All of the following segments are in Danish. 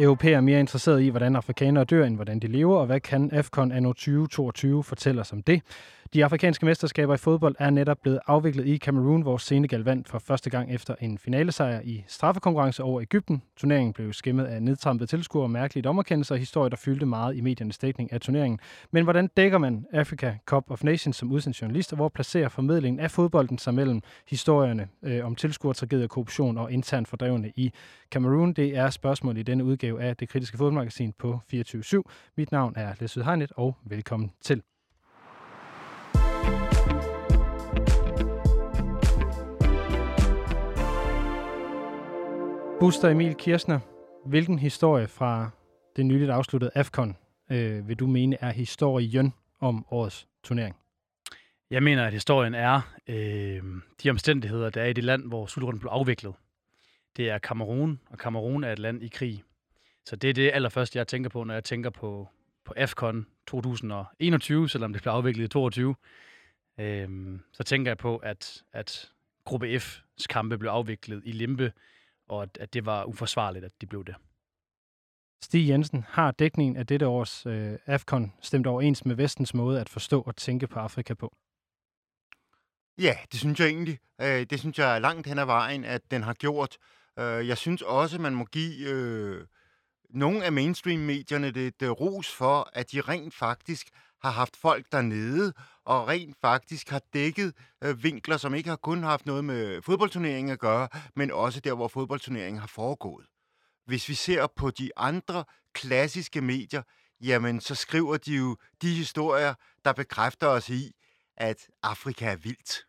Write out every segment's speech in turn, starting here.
Er mere interesseret i, hvordan afrikanere dør, end hvordan de lever, og hvad kan AFCON anno 2022 fortælle os om det? De afrikanske mesterskaber i fodbold er netop blevet afviklet i Cameroon, hvor Senegal vandt for første gang efter en finalesejr i straffekonkurrence over Ægypten. Turneringen blev skimmet af nedtrampede tilskuere mærkelige dommerkendelser og historier, der fyldte meget i mediernes dækning af turneringen. Men hvordan dækker man Africa Cup of Nations som udsendt journalist, og hvor placerer formidlingen af fodbolden sig mellem historierne øh, om tilskuertragedier, korruption og intern fordrevne i Cameroon? Det er spørgsmål i denne udgave af det kritiske fodboldmagasin på 24 Mit navn er Lesud Hegnet, og velkommen til. Buster Emil Kirsner, hvilken historie fra det nyligt afsluttede AFCON øh, vil du mene er historien om årets turnering? Jeg mener, at historien er øh, de omstændigheder, der er i det land, hvor slutrunden blev afviklet. Det er Kamerun, og Kamerun er et land i krig. Så det er det allerførste, jeg tænker på, når jeg tænker på, på AFCON 2021, selvom det blev afviklet i 2022. Øh, så tænker jeg på, at, at gruppe F's kampe blev afviklet i Limbe, og at, at det var uforsvarligt, at de blev det. Stig Jensen, har dækningen af dette års øh, AFCON stemt overens med vestens måde at forstå og tænke på Afrika på? Ja, det synes jeg egentlig. Øh, det synes jeg er langt hen ad vejen, at den har gjort. Øh, jeg synes også, man må give øh, nogle af mainstream-medierne det, det ros for, at de rent faktisk har haft folk dernede, og rent faktisk har dækket øh, vinkler, som ikke har kun haft noget med fodboldturneringen at gøre, men også der, hvor fodboldturneringen har foregået. Hvis vi ser på de andre klassiske medier, jamen så skriver de jo de historier, der bekræfter os i, at Afrika er vildt.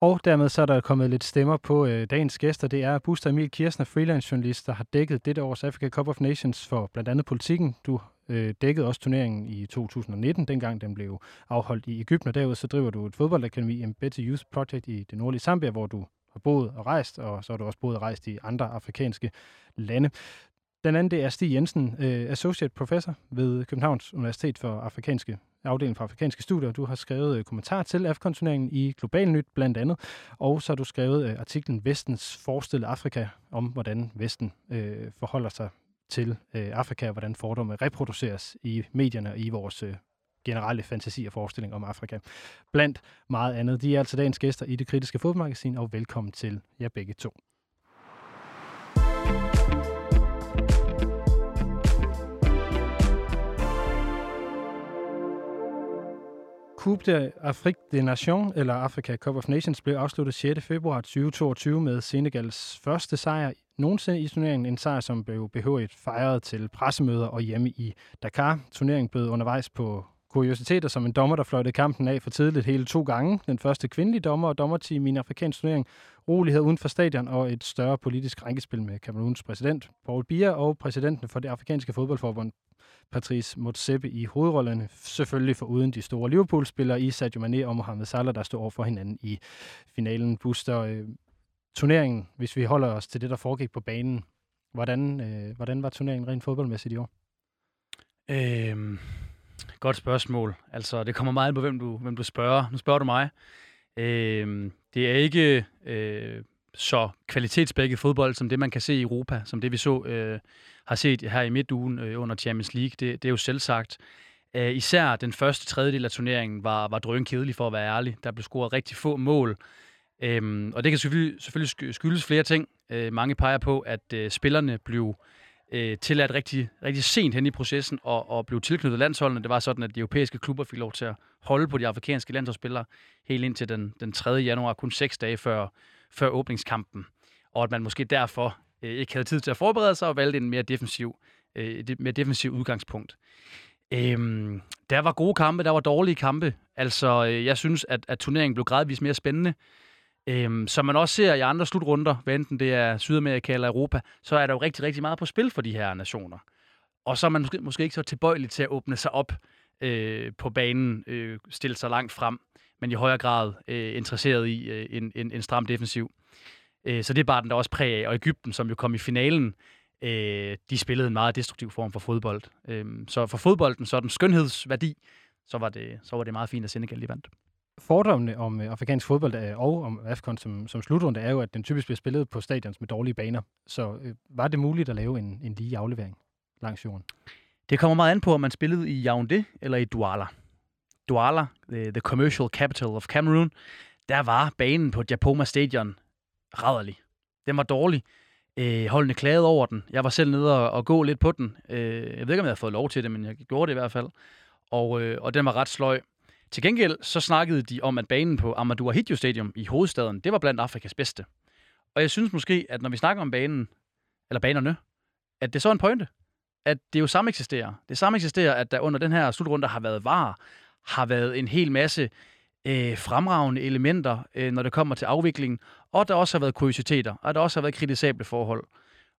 Og dermed så er der kommet lidt stemmer på øh, dagens gæster. Det er Buster Emil Kirsner, freelance journalist, der har dækket dette års Africa Cup of Nations for blandt andet politikken. Du øh, dækkede også turneringen i 2019, dengang den blev afholdt i Ægypten, og derudover så driver du et fodboldakademi, en Better Youth Project i det nordlige Zambia, hvor du har boet og rejst, og så har du også boet og rejst i andre afrikanske lande. Den anden, det er Stig Jensen, øh, Associate Professor ved Københavns Universitet for Afrikanske afdeling for afrikanske studier. Du har skrevet øh, kommentar til AFCON-turneringen i Global Nyt blandt andet, og så har du skrevet øh, artiklen Vestens forestillede Afrika om, hvordan Vesten øh, forholder sig til øh, Afrika, og hvordan fordomme reproduceres i medierne og i vores øh, generelle fantasi og forestilling om Afrika. Blandt meget andet. De er altså dagens gæster i det kritiske fodboldmagasin, og velkommen til jer begge to. Coupe d'Afrique des Nations, eller Africa Cup of Nations, blev afsluttet 6. februar 2022 med Senegals første sejr nogensinde i turneringen. En sejr, som blev behørigt fejret til pressemøder og hjemme i Dakar. Turneringen blev undervejs på kuriositeter, som en dommer, der fløjtede kampen af for tidligt hele to gange. Den første kvindelige dommer og dommerteam i en afrikansk turnering. Rolighed uden for stadion og et større politisk rænkespil med Kameruns præsident Paul Biya og præsidenten for det afrikanske fodboldforbund Patrice Motsepe i hovedrollerne. Selvfølgelig for uden de store Liverpool-spillere i Sadio Mane og Mohamed Salah, der stod over for hinanden i finalen. Booster øh, turneringen, hvis vi holder os til det, der foregik på banen. Hvordan, øh, hvordan var turneringen rent fodboldmæssigt i år? Øhm, godt spørgsmål. Altså, det kommer meget på, hvem du, hvem du spørger. Nu spørger du mig. Øhm, det er ikke øh, så kvalitetsbækket fodbold, som det man kan se i Europa, som det vi så øh, har set her i midtugen øh, under Champions League. Det, det er jo selvsagt. Øh, især den første tredjedel af turneringen var, var drøn kedelig for at være ærlig. Der blev scoret rigtig få mål. Øhm, og det kan selvfølgelig, selvfølgelig skyldes flere ting. Øh, mange peger på, at øh, spillerne blev øh, tilladt rigtig, rigtig sent hen i processen og, og blev tilknyttet landsholdene. Det var sådan, at de europæiske klubber fik lov til at holde på de afrikanske landsholdsspillere helt indtil den, den 3. januar, kun seks dage før, før åbningskampen. Og at man måske derfor øh, ikke havde tid til at forberede sig og valgte en mere defensiv, øh, mere defensiv udgangspunkt. Øhm, der var gode kampe, der var dårlige kampe. Altså, øh, jeg synes, at, at turneringen blev gradvist mere spændende. Øhm, som man også ser i andre slutrunder, hvad enten det er Sydamerika eller Europa, så er der jo rigtig, rigtig meget på spil for de her nationer. Og så er man måske, måske ikke så tilbøjelig til at åbne sig op øh, på banen, øh, stille sig langt frem, men i højere grad øh, interesseret i øh, en, en, en stram defensiv. Øh, så det er bare den der også præg af. Og Ægypten, som jo kom i finalen, øh, de spillede en meget destruktiv form for fodbold. Øh, så for fodbolden, så den skønhedsværdi, så var det, så var det meget fint, at Senegal lige vandt. fordommene om øh, afrikansk fodbold øh, og om AFCON som, som slutrunde er jo, at den typisk bliver spillet på stadions med dårlige baner. Så øh, var det muligt at lave en, en lige aflevering langs jorden? Det kommer meget an på, om man spillede i Yaoundé eller i Douala. Douala, the, the commercial capital of Cameroon, der var banen på Japoma Stadion rædderlig. Den var dårlig. Øh, holdene klagede over den. Jeg var selv nede og, og gå lidt på den. Øh, jeg ved ikke, om jeg havde fået lov til det, men jeg gjorde det i hvert fald. Og, øh, og den var ret sløj. Til gengæld så snakkede de om, at banen på Amadou Ahidjo Stadium i hovedstaden, det var blandt Afrikas bedste. Og jeg synes måske, at når vi snakker om banen, eller banerne, at det er så en pointe. At det jo samme eksisterer. Det samme eksisterer, at der under den her slutrunde har været var, har været en hel masse øh, fremragende elementer, øh, når det kommer til afviklingen, og der også har været kuriositeter, og der også har været kritisable forhold.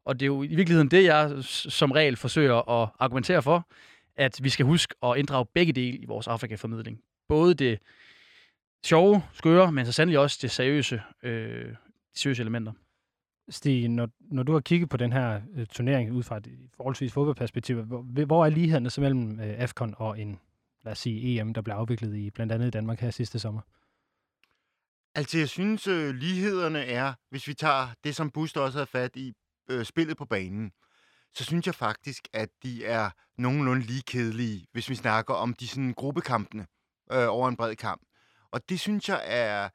Og det er jo i virkeligheden det, jeg som regel forsøger at argumentere for, at vi skal huske at inddrage begge dele i vores Afrika-formidling. Både det sjove, skøre, men så sandelig også det seriøse, øh, de seriøse elementer. Stig, når, når du har kigget på den her øh, turnering ud fra et forholdsvis fodboldperspektiv, hvor, hvor er lighederne så mellem øh, AFCON og en, lad os sige, EM, der blev afviklet i blandt andet i Danmark her sidste sommer? Altså, jeg synes, øh, lighederne er, hvis vi tager det, som Buster også havde fat i, øh, spillet på banen, så synes jeg faktisk, at de er nogenlunde lige kedelige, hvis vi snakker om de sådan gruppekampene øh, over en bred kamp. Og det synes jeg er...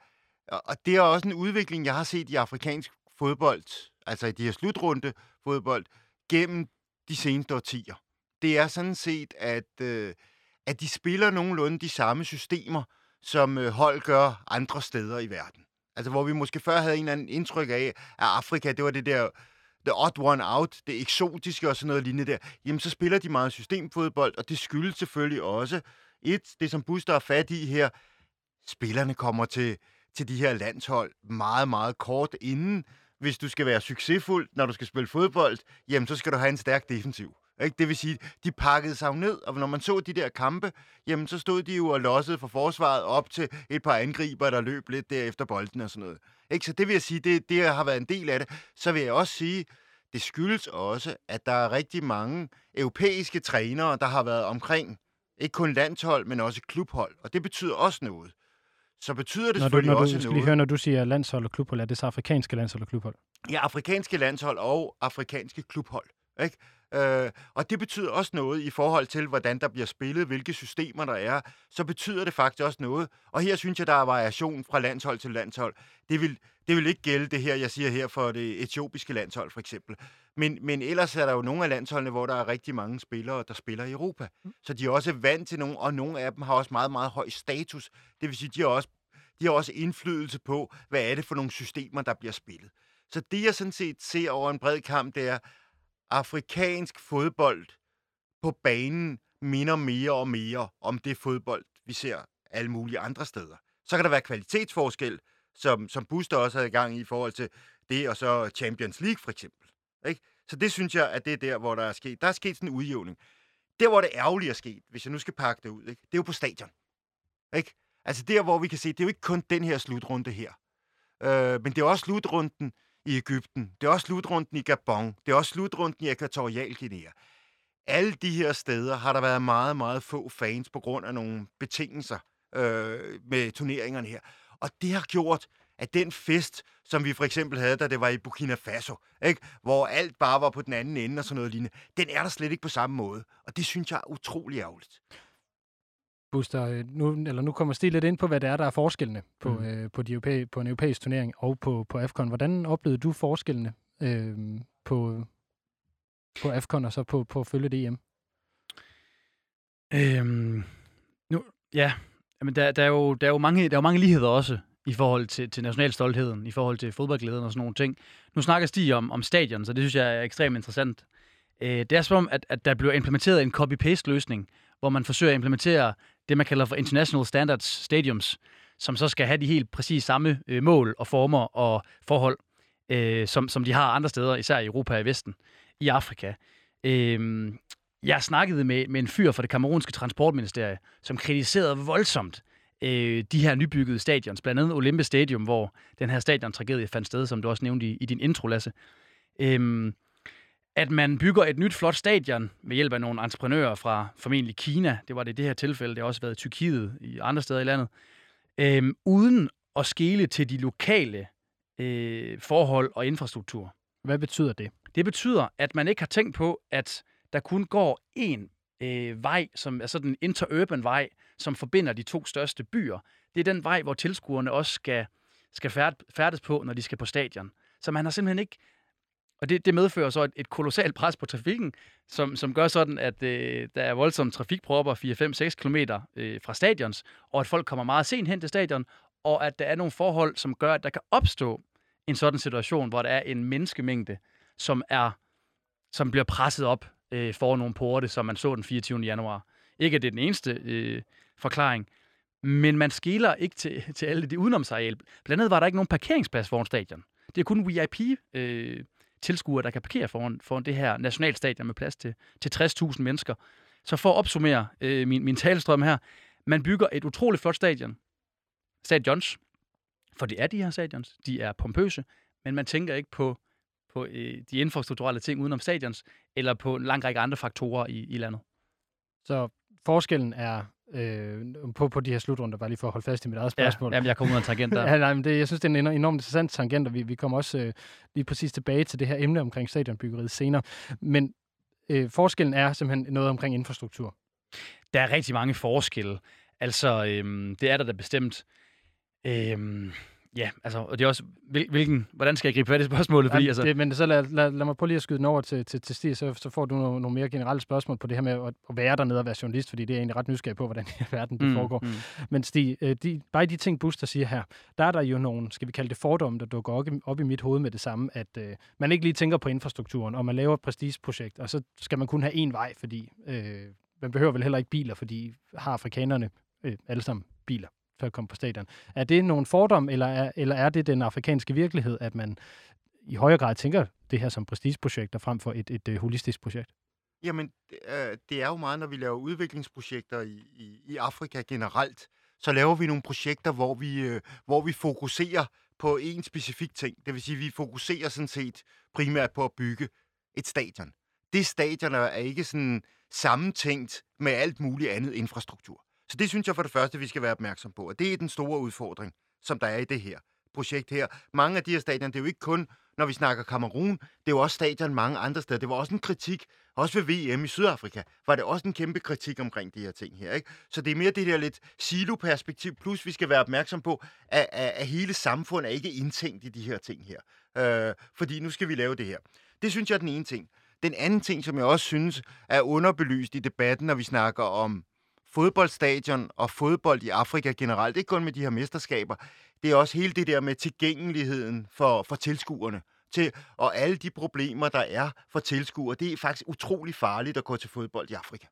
Og det er også en udvikling, jeg har set i afrikansk fodbold, altså i de her slutrunde fodbold, gennem de seneste årtier. Det er sådan set, at, øh, at de spiller nogenlunde de samme systemer, som øh, hold gør andre steder i verden. Altså hvor vi måske før havde en eller anden indtryk af, at Afrika, det var det der the odd one out, det eksotiske og sådan noget lignende der, jamen så spiller de meget systemfodbold, og det skyldes selvfølgelig også, et, det som Buster er fat i her, spillerne kommer til, til de her landshold meget, meget kort inden. Hvis du skal være succesfuld, når du skal spille fodbold, jamen så skal du have en stærk defensiv. Ikke? Det vil sige, de pakkede sig ned, og når man så de der kampe, jamen så stod de jo og lossede for forsvaret op til et par angriber, der løb lidt der efter bolden og sådan noget. Ikke? Så det vil jeg sige, det, det har været en del af det. Så vil jeg også sige, det skyldes også, at der er rigtig mange europæiske trænere, der har været omkring ikke kun landshold, men også klubhold. Og det betyder også noget. Så betyder det når selvfølgelig du, når også du, skal noget. lige høre, når du siger landshold og klubhold, er det så afrikanske landshold og klubhold? Ja, afrikanske landshold og afrikanske klubhold. Ikke? Øh, og det betyder også noget i forhold til, hvordan der bliver spillet, hvilke systemer der er. Så betyder det faktisk også noget. Og her synes jeg, der er variation fra landshold til landshold. Det vil, det vil ikke gælde det her, jeg siger her for det etiopiske landshold for eksempel. Men, men ellers er der jo nogle af landsholdene, hvor der er rigtig mange spillere, der spiller i Europa. Så de er også vant til nogle, og nogle af dem har også meget, meget høj status. Det vil sige, de har også, de har også indflydelse på, hvad er det for nogle systemer, der bliver spillet. Så det, jeg sådan set ser over en bred kamp, det er, afrikansk fodbold på banen minder mere og mere om det fodbold, vi ser alle mulige andre steder. Så kan der være kvalitetsforskel, som, som Buster også havde i gang i, i forhold til det, og så Champions League for eksempel. Ikke? Så det synes jeg, at det er der, hvor der er sket. Der er sket sådan en udjævning. Der, hvor det ærgerligt er sket, hvis jeg nu skal pakke det ud, ikke? det er jo på stadion. Ikke? Altså der, hvor vi kan se, det er jo ikke kun den her slutrunde her. Øh, men det er også slutrunden i Ægypten. Det er også slutrunden i Gabon. Det er også slutrunden i Ekvatorial Guinea. Alle de her steder har der været meget, meget få fans på grund af nogle betingelser øh, med turneringerne her. Og det har gjort, at den fest, som vi for eksempel havde, da det var i Burkina Faso, ikke? hvor alt bare var på den anden ende og sådan noget lignende, den er der slet ikke på samme måde. Og det synes jeg er utrolig ærgerligt. Buster, øh, nu, eller nu kommer Stig lidt ind på, hvad det er, der er forskellene på, Mm. øh, på, de europæ- på en europæisk turnering og på, på AFCON. Hvordan oplevede du forskellene øh, på, på AFCON og så på, på at følge det EM? Øhm, nu, ja, men der, der, er jo, der, er jo mange, der er jo mange ligheder også i forhold til, til nationalstoltheden, i forhold til fodboldglæden og sådan nogle ting. Nu snakker Stig om, om stadion, så det synes jeg er ekstremt interessant. Øh, det er som om, at, at der bliver implementeret en copy-paste-løsning, hvor man forsøger at implementere det, man kalder for International Standards Stadiums, som så skal have de helt præcis samme øh, mål og former og forhold, øh, som, som de har andre steder, især i Europa og i Vesten, i Afrika. Øh, jeg snakkede med, med en fyr fra det kamerunske transportministerie, som kritiserede voldsomt øh, de her nybyggede stadions, blandt andet Olympe Stadium, hvor den her stadiontragedie fandt sted, som du også nævnte i, i din intro, Lasse. Øh, at man bygger et nyt flot stadion med hjælp af nogle entreprenører fra formentlig Kina, det var det i det her tilfælde, det har også været i Tyrkiet i andre steder i landet, øh, uden at skele til de lokale øh, forhold og infrastruktur. Hvad betyder det? Det betyder, at man ikke har tænkt på, at der kun går én øh, vej, som er sådan en interurban vej, som forbinder de to største byer. Det er den vej, hvor tilskuerne også skal, skal færdes på, når de skal på stadion. Så man har simpelthen ikke... Og det, det medfører så et, et kolossalt pres på trafikken, som, som gør sådan, at øh, der er voldsomme trafikpropper 4-5-6 km øh, fra stadions, og at folk kommer meget sent hen til stadion, og at der er nogle forhold, som gør, at der kan opstå en sådan situation, hvor der er en menneskemængde, som er som bliver presset op øh, for nogle porte, som man så den 24. januar. Ikke at det er den eneste øh, forklaring, men man skiller ikke til, til alle de udenomsareal. Blandt andet var der ikke nogen parkeringsplads foran stadion. Det er kun VIP øh, tilskuere, der kan parkere foran, foran det her nationalstadion med plads til, til 60.000 mennesker. Så for at opsummere øh, min, min talestrøm her, man bygger et utroligt flot stadion, stadions, for det er de her stadions, de er pompøse, men man tænker ikke på, på øh, de infrastrukturelle ting udenom stadions, eller på en lang række andre faktorer i, i landet. Så forskellen er øh, på, på de her slutrunder, bare lige for at holde fast i mit eget spørgsmål. Ja, jamen, jeg kommer ud af en tangent der. ja, nej, men det, jeg synes, det er en enormt interessant tangent, og vi, vi kommer også øh, lige præcis tilbage til det her emne omkring stadionbyggeriet senere. Men øh, forskellen er simpelthen noget omkring infrastruktur. Der er rigtig mange forskelle. Altså, øh, det er der da bestemt. Øh, Ja, altså, og det er også, hvilken, hvordan skal jeg gribe fat i spørgsmålet? Fordi, ja, altså... det, men så lad, lad, lad mig prøve lige at skyde den over til, til, til Stig, så, så får du nogle, nogle mere generelle spørgsmål på det her med at, at være dernede og være journalist, fordi det er egentlig ret nysgerrig på, hvordan i verden det mm, foregår. Mm. Men Stig, øh, de, bare de ting, Buster siger her, der er der jo nogle, skal vi kalde det fordomme, der dukker op, op i mit hoved med det samme, at øh, man ikke lige tænker på infrastrukturen, og man laver et prestigeprojekt, og så skal man kun have én vej, fordi øh, man behøver vel heller ikke biler, fordi har afrikanerne øh, alle sammen biler for at komme på stadion. Er det nogle fordom, eller er, eller er det den afrikanske virkelighed, at man i højere grad tænker det her som prestigeprojekter frem for et, et, et holistisk projekt? Jamen, øh, det er jo meget, når vi laver udviklingsprojekter i, i, i Afrika generelt, så laver vi nogle projekter, hvor vi, øh, hvor vi fokuserer på en specifik ting. Det vil sige, at vi fokuserer sådan set primært på at bygge et stadion. Det stadion er ikke sådan sammentænkt med alt muligt andet infrastruktur. Så det synes jeg for det første, vi skal være opmærksom på. Og det er den store udfordring, som der er i det her projekt her. Mange af de her stadion, det er jo ikke kun, når vi snakker Kamerun, det er jo også stadion mange andre steder. Det var også en kritik, også ved VM i Sydafrika, var det også en kæmpe kritik omkring de her ting her. Ikke? Så det er mere det der lidt silo-perspektiv, plus vi skal være opmærksom på, at, at, at hele samfundet er ikke indtænkt i de her ting her. Øh, fordi nu skal vi lave det her. Det synes jeg er den ene ting. Den anden ting, som jeg også synes er underbelyst i debatten, når vi snakker om fodboldstadion og fodbold i Afrika generelt, ikke kun med de her mesterskaber, det er også hele det der med tilgængeligheden for, for tilskuerne. Til, og alle de problemer, der er for tilskuere, det er faktisk utrolig farligt at gå til fodbold i Afrika.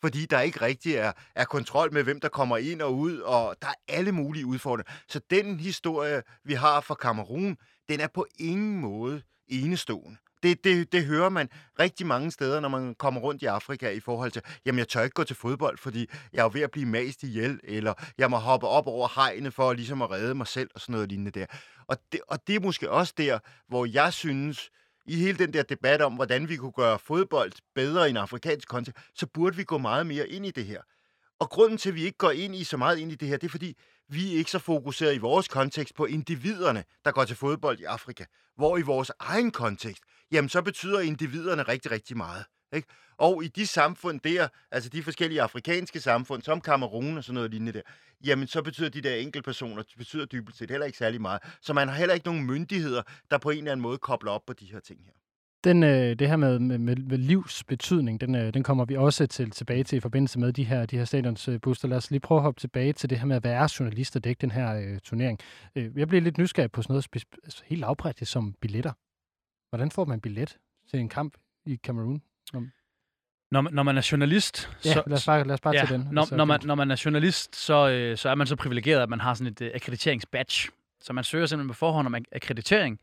Fordi der ikke rigtig er, er kontrol med, hvem der kommer ind og ud, og der er alle mulige udfordringer. Så den historie, vi har fra Kamerun, den er på ingen måde enestående det, det, det hører man rigtig mange steder, når man kommer rundt i Afrika i forhold til, jamen jeg tør ikke gå til fodbold, fordi jeg er ved at blive mast ihjel, eller jeg må hoppe op over hegnet for ligesom at redde mig selv og sådan noget lignende der. Og det, og det er måske også der, hvor jeg synes, i hele den der debat om, hvordan vi kunne gøre fodbold bedre i en afrikansk kontekst, så burde vi gå meget mere ind i det her. Og grunden til, at vi ikke går ind i så meget ind i det her, det er fordi, vi er ikke så fokuseret i vores kontekst på individerne, der går til fodbold i Afrika. Hvor i vores egen kontekst, jamen så betyder individerne rigtig, rigtig meget. Ikke? Og i de samfund der, altså de forskellige afrikanske samfund, som Kamerun og sådan noget lignende der, jamen så betyder de der enkeltpersoner, det betyder dybest set heller ikke særlig meget. Så man har heller ikke nogen myndigheder, der på en eller anden måde kobler op på de her ting her. Den, øh, det her med, med, med livs betydning, den, øh, den kommer vi også til tilbage til i forbindelse med de her, de her stadionsbooster. Lad os lige prøve at hoppe tilbage til det her med at være journalist og dække den her øh, turnering. Øh, jeg blev lidt nysgerrig på sådan noget altså, helt lavpraktisk som billetter. Hvordan får man billet til en kamp i Cameroon? Når, når man er journalist... Ja, så, lad os bare, lad os bare ja, tage den. Når, når, man, når man er journalist, så, øh, så er man så privilegeret, at man har sådan et øh, akkrediteringsbadge. Så man søger simpelthen på forhånd om akkreditering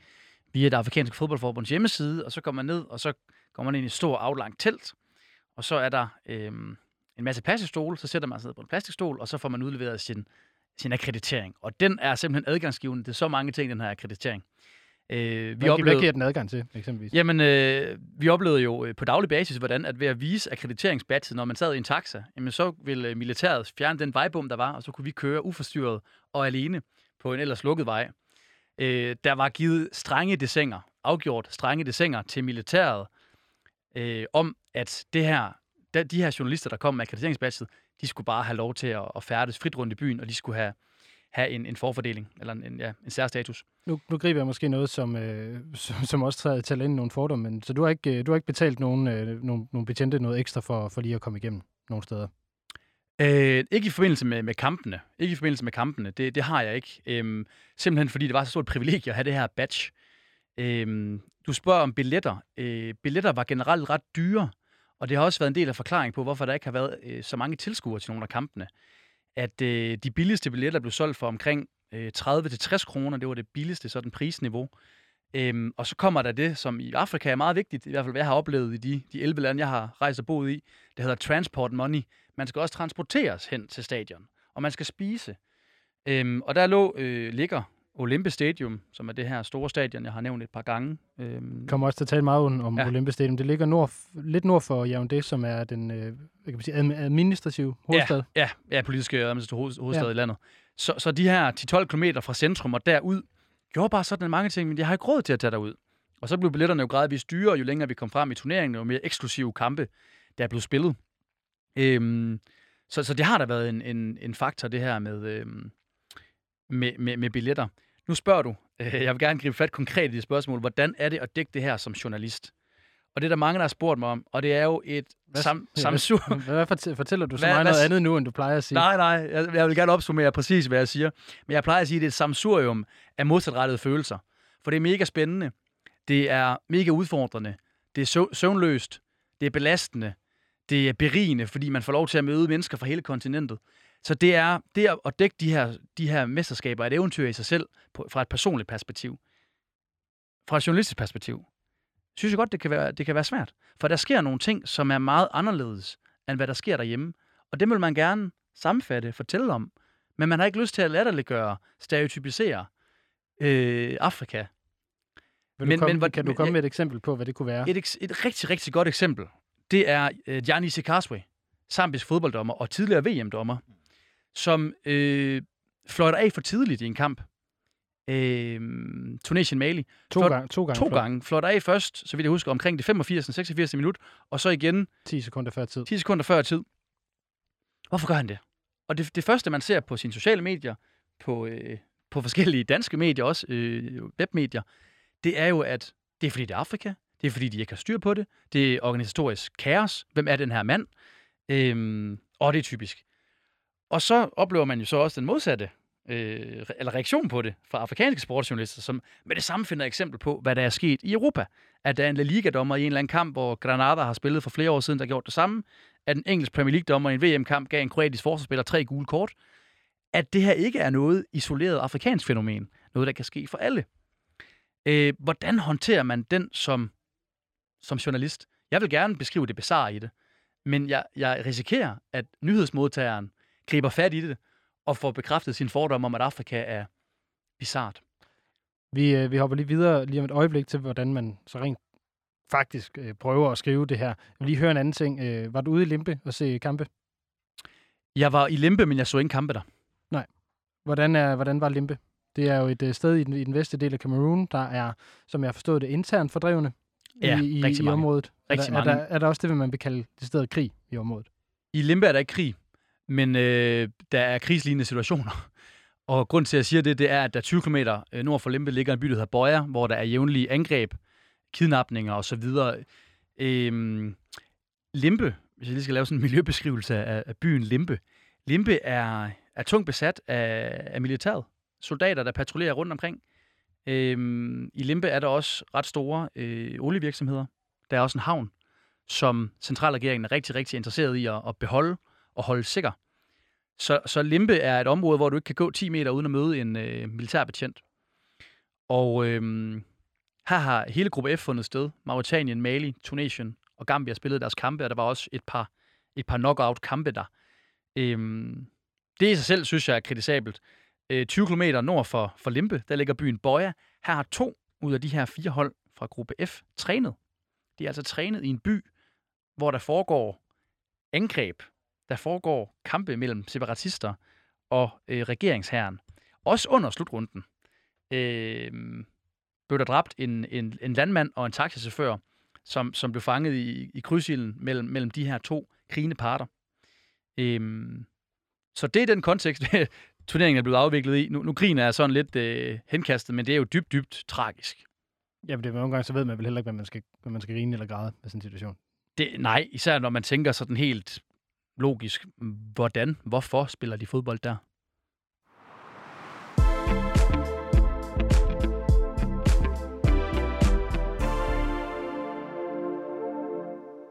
via det afrikanske fodboldforbunds hjemmeside, og så går man ned, og så går man ind i et stort aflangt telt, og så er der øh, en masse plastikstole, så sætter man sig ned på en plastikstol, og så får man udleveret sin, sin akkreditering. Og den er simpelthen adgangsgivende. Det er så mange ting, den her akkreditering. Øh, vi hvad, oplevede, hvad giver den adgang til, eksempelvis? Jamen, øh, vi oplevede jo øh, på daglig basis, hvordan at ved at vise akkrediteringsbadget, når man sad i en taxa, jamen, så ville øh, militæret fjerne den vejbom, der var, og så kunne vi køre uforstyrret og alene på en ellers lukket vej. Øh, der var givet strenge desinger, afgjort strenge desinger til militæret, øh, om at det her, de, de her journalister, der kom med akkrediteringsbadget, de skulle bare have lov til at, at færdes frit rundt i byen, og de skulle have have en, en forfordeling, eller en, ja, en særstatus. Nu, nu griber jeg måske noget, som, øh, som, som også tager ind i nogle fordomme, men så du har ikke, øh, du har ikke betalt nogen, øh, nogen, nogen betjente noget ekstra for, for lige at komme igennem nogle steder? Øh, ikke i forbindelse med, med kampene. Ikke i forbindelse med kampene. Det, det har jeg ikke. Øhm, simpelthen fordi det var så stort privilegie at have det her badge. Øhm, du spørger om billetter. Øh, billetter var generelt ret dyre, og det har også været en del af forklaringen på, hvorfor der ikke har været øh, så mange tilskuere til nogle af kampene at øh, de billigste billetter blev solgt for omkring øh, 30-60 kroner. Det var det billigste sådan prisniveau. Øhm, og så kommer der det, som i Afrika er meget vigtigt, i hvert fald hvad jeg har oplevet i de, de 11 lande, jeg har rejst og boet i. Det hedder transport money. Man skal også transporteres hen til stadion, og man skal spise. Øhm, og der lå, øh, ligger Olympus Stadium, som er det her store stadion, jeg har nævnt et par gange. Øhm, kommer også til at tale meget om ja. Olympus Stadium. Det ligger nord, lidt nord for Yaoundé, som er den øh, kan man sige, administrative hovedstad. Ja, ja, ja politiske administrative hovedstad ja. i landet. Så, så de her 10-12 km fra centrum og derud, gjorde bare sådan mange ting, men jeg har ikke råd til at tage derud. Og så blev billetterne jo gradvist dyrere, jo længere vi kom frem i turneringen, jo mere eksklusive kampe, der blev spillet. Øhm, så, så det har da været en, en, en faktor, det her med, øhm, med, med, med billetter. Nu spørger du, øh, jeg vil gerne gribe fat konkret i det spørgsmål, hvordan er det at dække det her som journalist? Og det er der mange, der har spurgt mig om, og det er jo et sam, samsur... Hvad, hvad fortæller du så hvad, meget noget andet nu, end du plejer at sige? Nej, nej, jeg, jeg vil gerne opsummere præcis, hvad jeg siger. Men jeg plejer at sige, at det er et samsurium af modsatrettede følelser. For det er mega spændende, det er mega udfordrende, det er søvnløst, det er belastende, det er berigende, fordi man får lov til at møde mennesker fra hele kontinentet. Så det er, det er at dække de her, de her mesterskaber et eventyr i sig selv på, fra et personligt perspektiv. Fra et journalistisk perspektiv. Synes jeg godt, det kan, være, det kan være svært. For der sker nogle ting, som er meget anderledes, end hvad der sker derhjemme. Og det vil man gerne sammenfatte, fortælle om. Men man har ikke lyst til at latterliggøre, stereotypisere øh, Afrika. Vil du men, komme, men, kan du komme med et eksempel på, hvad det kunne være? Et, et rigtig, rigtig godt eksempel, det er uh, Gianni Sikaswe, sambisk fodbolddommer og tidligere VM-dommer som øh, fløjter af for tidligt i en kamp. Øh, Tunesien Mali. To, Flot, gang, to gange. To gange. Fløjter af først, så vidt jeg husker, omkring det 85. 86. minut, og så igen... 10 sekunder før tid. 10 sekunder før tid. Hvorfor gør han det? Og det, det første, man ser på sine sociale medier, på, øh, på forskellige danske medier, også øh, webmedier, det er jo, at det er fordi, det er Afrika. Det er fordi, de ikke har styr på det. Det er organisatorisk kaos. Hvem er den her mand? Øhm, og det er typisk. Og så oplever man jo så også den modsatte øh, eller reaktion på det fra afrikanske sportsjournalister, som med det samme finder eksempel på, hvad der er sket i Europa. At der er en La Liga-dommer i en eller anden kamp, hvor Granada har spillet for flere år siden, der har gjort det samme. At en engelsk Premier League-dommer i en VM-kamp gav en kroatisk forsvarsspiller tre gule kort. At det her ikke er noget isoleret afrikansk fænomen. Noget, der kan ske for alle. Øh, hvordan håndterer man den som, som journalist? Jeg vil gerne beskrive det bizarre i det. Men jeg, jeg risikerer, at nyhedsmodtageren griber fat i det og får bekræftet sin fordom om, at Afrika er bizart. Vi, øh, vi hopper lige videre lige om et øjeblik til, hvordan man så rent faktisk øh, prøver at skrive det her. Jeg vil lige høre en anden ting. Øh, var du ude i Limpe og se kampe? Jeg var i Limpe, men jeg så ingen kampe der. Nej. Hvordan, er, hvordan var Limpe? Det er jo et øh, sted i den, i den vestlige del af Cameroon, der er, som jeg har forstået det, internt fordrevne ja, i, i, i området. Rigtig er, der, er, der, er der også det, man vil kalde det sted krig i området? I Limpe er der ikke krig, men øh, der er krigslignende situationer. Og grund til, at jeg siger det, det er, at der 20 km øh, nord for Lempe ligger en by, der hedder Bøjer, hvor der er jævnlige angreb, kidnapninger osv. Øhm, Lempe, hvis jeg lige skal lave sådan en miljøbeskrivelse af, af byen Lempe. Lempe er, er tungt besat af, af militæret. Soldater, der patruljerer rundt omkring. Øhm, I Lempe er der også ret store øh, olievirksomheder. Der er også en havn, som centralregeringen er rigtig, rigtig interesseret i at, at beholde og holde sikker. Så, så Limpe er et område, hvor du ikke kan gå 10 meter uden at møde en øh, militærbetjent. Og øh, her har hele gruppe F fundet sted. Mauritanien, Mali, Tunesien og Gambia spillede deres kampe, og der var også et par, et par knockout-kampe der. Øh, det i sig selv, synes jeg, er kritisabelt. Øh, 20 km nord for, for Limpe, der ligger byen Boya. Her har to ud af de her fire hold fra gruppe F trænet. De er altså trænet i en by, hvor der foregår angreb, der foregår kampe mellem separatister og øh, regeringsherren. Også under slutrunden øh, blev der dræbt en, en, en landmand og en taxichauffør, som, som blev fanget i, i krydsilden mellem, mellem de her to krigende parter. Øh, så det er den kontekst, turneringen er blevet afviklet i. Nu, nu krigen er sådan lidt øh, henkastet, men det er jo dybt, dybt tragisk. Jamen, det er nogle gange, så ved man vel heller ikke, hvad man skal, hvad man skal grine eller græde med sådan en situation. Det, nej, især når man tænker sådan helt logisk, hvordan, hvorfor spiller de fodbold der?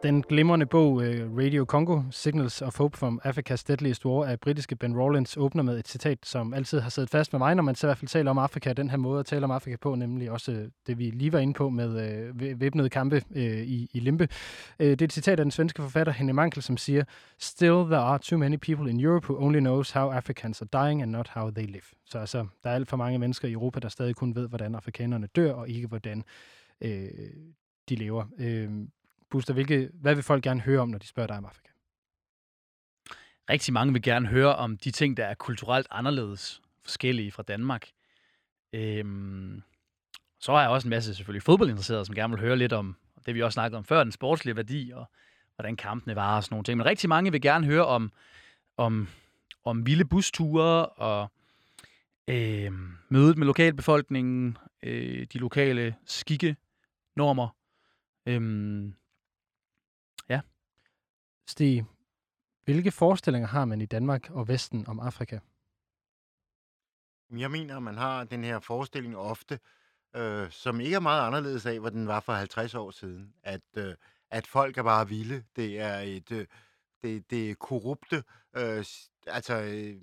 Den glimrende bog øh, Radio Congo, Signals of Hope from Africa's Deadliest War af britiske Ben Rawlins åbner med et citat, som altid har siddet fast med mig, når man så i hvert fald taler om Afrika, den her måde at tale om Afrika på, nemlig også øh, det, vi lige var inde på med øh, væbnede kampe øh, i, i Limpe. Øh, det er et citat af den svenske forfatter Henny Mankel, som siger, Still there are too many people in Europe who only knows how Africans are dying and not how they live. Så altså, der er alt for mange mennesker i Europa, der stadig kun ved, hvordan afrikanerne dør, og ikke hvordan øh, de lever. Øh, Buster, hvilke, hvad vil folk gerne høre om, når de spørger dig om Afrika? Rigtig mange vil gerne høre om de ting, der er kulturelt anderledes forskellige fra Danmark. Øhm, så har jeg også en masse selvfølgelig fodboldinteresserede, som gerne vil høre lidt om det, vi også snakkede om før, den sportslige værdi og hvordan kampene var og sådan nogle ting. Men rigtig mange vil gerne høre om, om, om vilde busture og øh, mødet med lokalbefolkningen, øh, de lokale skikke, normer. Øhm, Stig, hvilke forestillinger har man i Danmark og Vesten om Afrika? Jeg mener, at man har den her forestilling ofte, øh, som ikke er meget anderledes af, hvad den var for 50 år siden. At, øh, at folk er bare vilde. Det er et... Øh, det, det er korrupte. Øh, altså, øh,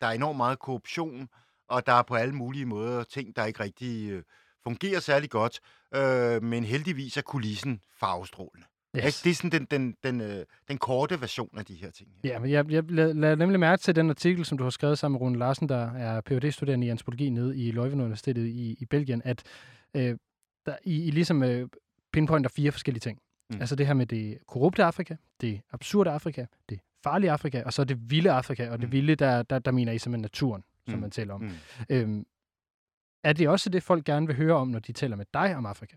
der er enormt meget korruption, og der er på alle mulige måder ting, der ikke rigtig øh, fungerer særlig godt. Øh, men heldigvis er kulissen farvestrålende. Yes. Det er sådan den, den, den, øh, den korte version af de her ting. Ja, men jeg, jeg lader nemlig mærke til den artikel, som du har skrevet sammen med Rune Larsen, der er phd studerende i antropologi nede i Leuven Universitetet i, i Belgien, at øh, der, I, I ligesom øh, pinpointer fire forskellige ting. Mm. Altså det her med det korrupte Afrika, det absurde Afrika, det farlige Afrika, og så det vilde Afrika, og det mm. vilde, der, der, der mener I simpelthen naturen, som mm. man taler om. Mm. Øhm, er det også det, folk gerne vil høre om, når de taler med dig om Afrika?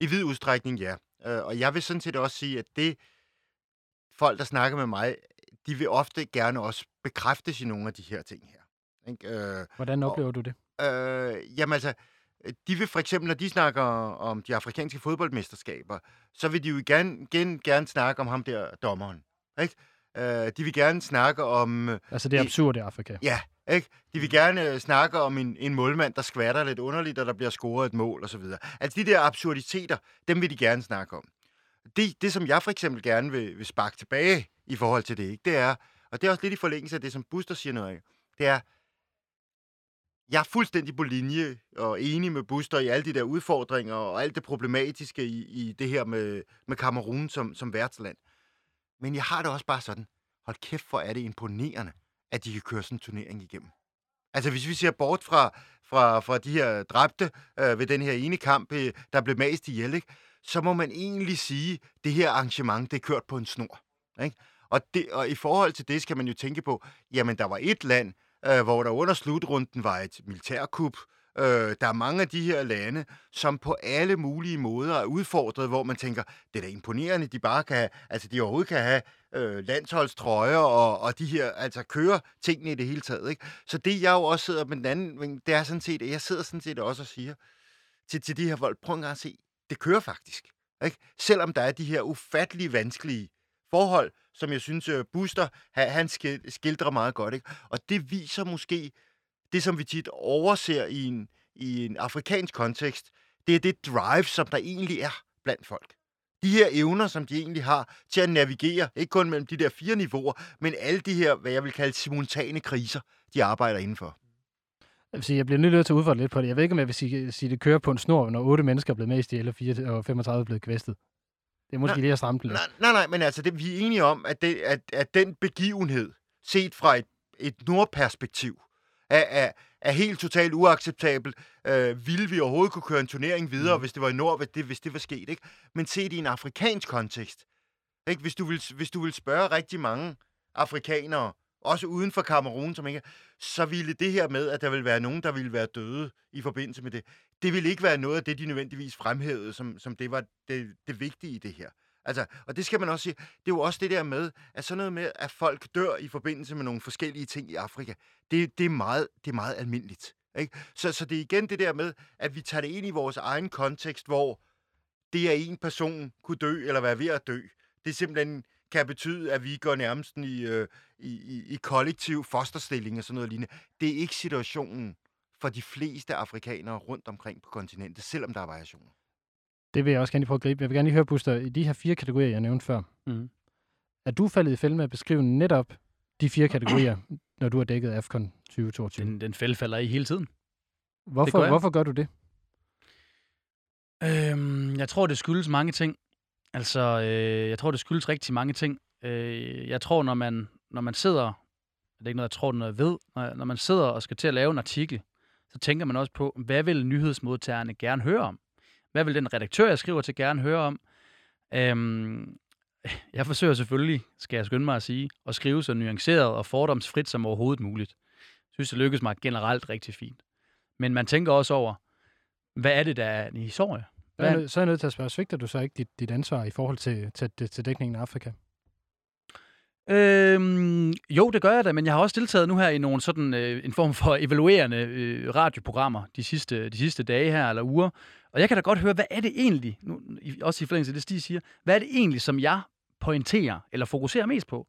I vid udstrækning, ja. Øh, og jeg vil sådan set også sige, at det folk, der snakker med mig, de vil ofte gerne også bekræftes i nogle af de her ting her. Ikke? Øh, Hvordan oplever og, du det? Øh, jamen altså, de vil for eksempel, når de snakker om de afrikanske fodboldmesterskaber, så vil de jo gerne, gerne, gerne snakke om ham der dommeren. Ikke? Øh, de vil gerne snakke om... Altså det absurde i Afrika. Ja, ikke? De vil gerne øh, snakke om en, en målmand, der skvatter lidt underligt, og der bliver scoret et mål osv. Altså de der absurditeter, dem vil de gerne snakke om. Det, det som jeg for eksempel gerne vil, vil sparke tilbage i forhold til det, ikke? det er, og det er også lidt i forlængelse af det, som Buster siger noget af, det er, jeg er fuldstændig på linje og enig med Buster i alle de der udfordringer og alt det problematiske i, i det her med, med Kamerun som, som værtsland. Men jeg har det også bare sådan, hold kæft, hvor er det imponerende, at de kan køre sådan en turnering igennem. Altså hvis vi ser bort fra, fra, fra de her dræbte øh, ved den her ene kamp, øh, der blev mast ihjel, ikke? så må man egentlig sige, at det her arrangement, det er kørt på en snor. Ikke? Og, det, og i forhold til det skal man jo tænke på, jamen der var et land, øh, hvor der under slutrunden var et militærkup, Øh, Øh, der er mange af de her lande, som på alle mulige måder er udfordret, hvor man tænker, det er da imponerende, de bare kan, altså de overhovedet kan have øh, landsholdstrøjer og, og de her, altså køre tingene i det hele taget. Ikke? Så det jeg jo også sidder med den anden, det er sådan set, jeg sidder sådan set også og siger til, til de her folk, prøv engang at se, det kører faktisk. Ikke? Selvom der er de her ufattelig vanskelige forhold, som jeg synes, øh, Buster, han skildrer meget godt. Ikke? Og det viser måske det, som vi tit overser i en, i en afrikansk kontekst, det er det drive, som der egentlig er blandt folk. De her evner, som de egentlig har til at navigere, ikke kun mellem de der fire niveauer, men alle de her, hvad jeg vil kalde simultane kriser, de arbejder indenfor. Jeg, vil sige, jeg bliver nødt til at udfordre lidt på det. Jeg ved ikke, om jeg vil sige, sige det kører på en snor, når otte mennesker er blevet mest i eller 4 og 35 er blevet kvæstet. Det er måske nej, lige at stramme lidt. Nej, nej, nej, men altså, det, vi er enige om, at, det, at, at den begivenhed, set fra et, et nordperspektiv, er, er, er helt totalt uacceptabelt. Øh, ville vi overhovedet kunne køre en turnering videre, mm. hvis det var i nord, hvis det, hvis det var sket, ikke? Men se det i en afrikansk kontekst. Ikke? Hvis, du vil, hvis du vil spørge rigtig mange afrikanere, også uden for Kamerun, som ikke så ville det her med, at der vil være nogen, der ville være døde i forbindelse med det, det ville ikke være noget af det, de nødvendigvis fremhævede, som, som det var det, det vigtige i det her. Altså, og det skal man også sige, det er jo også det der med, at sådan noget med, at folk dør i forbindelse med nogle forskellige ting i Afrika, det, det, er, meget, det er meget almindeligt. Ikke? Så, så det er igen det der med, at vi tager det ind i vores egen kontekst, hvor det, at en person kunne dø eller være ved at dø, det simpelthen kan betyde, at vi går nærmest i, øh, i, i, i kollektiv fosterstilling og sådan noget lignende. Det er ikke situationen for de fleste afrikanere rundt omkring på kontinentet, selvom der er variationer. Det vil jeg også gerne lige prøve at gribe. Jeg vil gerne lige høre, Buster, i de her fire kategorier, jeg nævnte før, mm. er du faldet i fælde med at beskrive netop de fire kategorier, når du har dækket AFCON 2022? Den, den fælde falder i hele tiden. Hvorfor, gør hvorfor gør du det? Øhm, jeg tror, det skyldes mange ting. Altså, øh, jeg tror, det skyldes rigtig mange ting. Øh, jeg tror, når man, når man sidder, det er ikke noget, jeg tror, noget jeg ved, når, når man sidder og skal til at lave en artikel, så tænker man også på, hvad vil nyhedsmodtagerne gerne høre om? Hvad vil den redaktør, jeg skriver til, gerne høre om? Øhm, jeg forsøger selvfølgelig, skal jeg skynde mig at sige, at skrive så nuanceret og fordomsfrit som overhovedet muligt. Jeg synes, det lykkes mig generelt rigtig fint. Men man tænker også over, hvad er det, der er en historie? Så er, så er jeg nødt til at spørge, svigter du så ikke dit, dit ansvar i forhold til, til, til dækningen af Afrika? Øhm, jo, det gør jeg da, men jeg har også deltaget nu her i nogle sådan øh, en form for evaluerende øh, radioprogrammer de sidste, de sidste dage her eller uger. Og jeg kan da godt høre, hvad er det egentlig, nu, også i forlængelse af det, Stig siger, hvad er det egentlig, som jeg pointerer eller fokuserer mest på?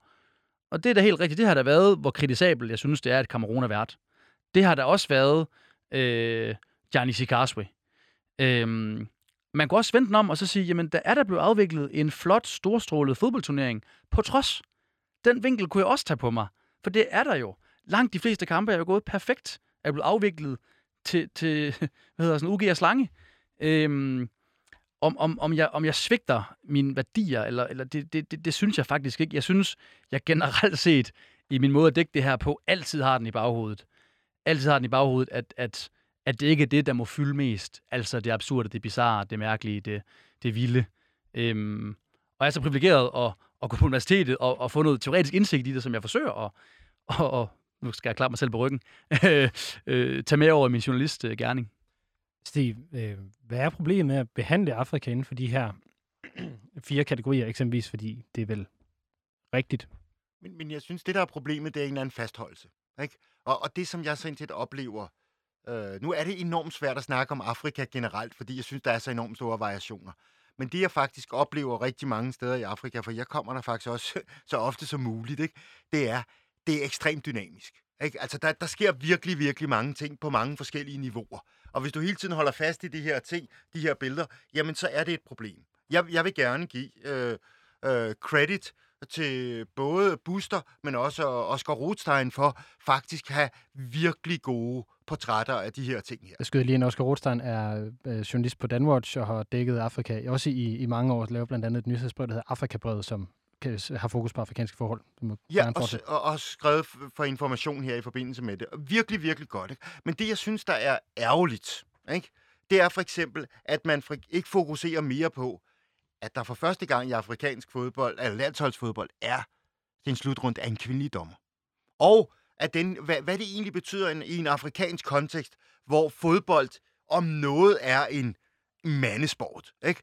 Og det er da helt rigtigt. Det har da været, hvor kritisabel jeg synes, det er, at Cameroon er vært. Det har da også været øh, Gianni Sikarswe. Øhm, man kunne også vente den om og så sige, jamen der er der blevet afviklet en flot, storstrålet fodboldturnering, på trods. Den vinkel kunne jeg også tage på mig, for det er der jo. Langt de fleste kampe er jo gået perfekt, er blevet afviklet til, til hvad hedder sådan, UG slange. Øhm, om, om, om, jeg, om jeg svigter mine værdier, eller, eller det, det, det, det synes jeg faktisk ikke. Jeg synes, jeg generelt set i min måde at dække det her på, altid har den i baghovedet. Altid har den i baghovedet, at, at at det ikke er det, der må fylde mest. Altså det absurde, det bizarre, det mærkelige, det, det vilde. Øhm, og jeg er så privilegeret at, at gå på universitetet og, og få noget teoretisk indsigt i det, som jeg forsøger at, og, og nu skal jeg klare mig selv på ryggen, øh, tage med over i min journalistgærning. Stig, øh, hvad er problemet med at behandle Afrika inden for de her fire kategorier, eksempelvis fordi det er vel rigtigt? Men, men jeg synes, det der er problemet, det er en eller anden fastholdelse. Ikke? Og, og det, som jeg sådan set oplever, Øh, nu er det enormt svært at snakke om Afrika generelt, fordi jeg synes, der er så enormt store variationer. Men det, jeg faktisk oplever rigtig mange steder i Afrika, for jeg kommer der faktisk også så ofte som muligt, ikke? det er, det er ekstremt dynamisk. Ikke? Altså, der, der sker virkelig, virkelig mange ting på mange forskellige niveauer. Og hvis du hele tiden holder fast i de her ting, de her billeder, jamen så er det et problem. Jeg, jeg vil gerne give øh, øh, credit til både Buster, men også Oscar Rothstein for faktisk have virkelig gode portrætter af de her ting her. Jeg skyder lige en Oscar Rothstein er øh, journalist på Danwatch og har dækket Afrika. Også i, i mange år lavet blandt andet et nyhedsbrev, der hedder Afrikabrevet, som har fokus på afrikanske forhold. Ja, og, og, og skrevet for information her i forbindelse med det. Virkelig, virkelig godt. Ikke? Men det, jeg synes, der er ærgerligt, ikke? det er for eksempel, at man ikke fokuserer mere på, at der for første gang i afrikansk fodbold, eller landsholdsfodbold, er den slutrunde af en kvindelig dommer. Og at den, hvad, hvad det egentlig betyder i en, i en afrikansk kontekst, hvor fodbold om noget er en mandesport. Ikke?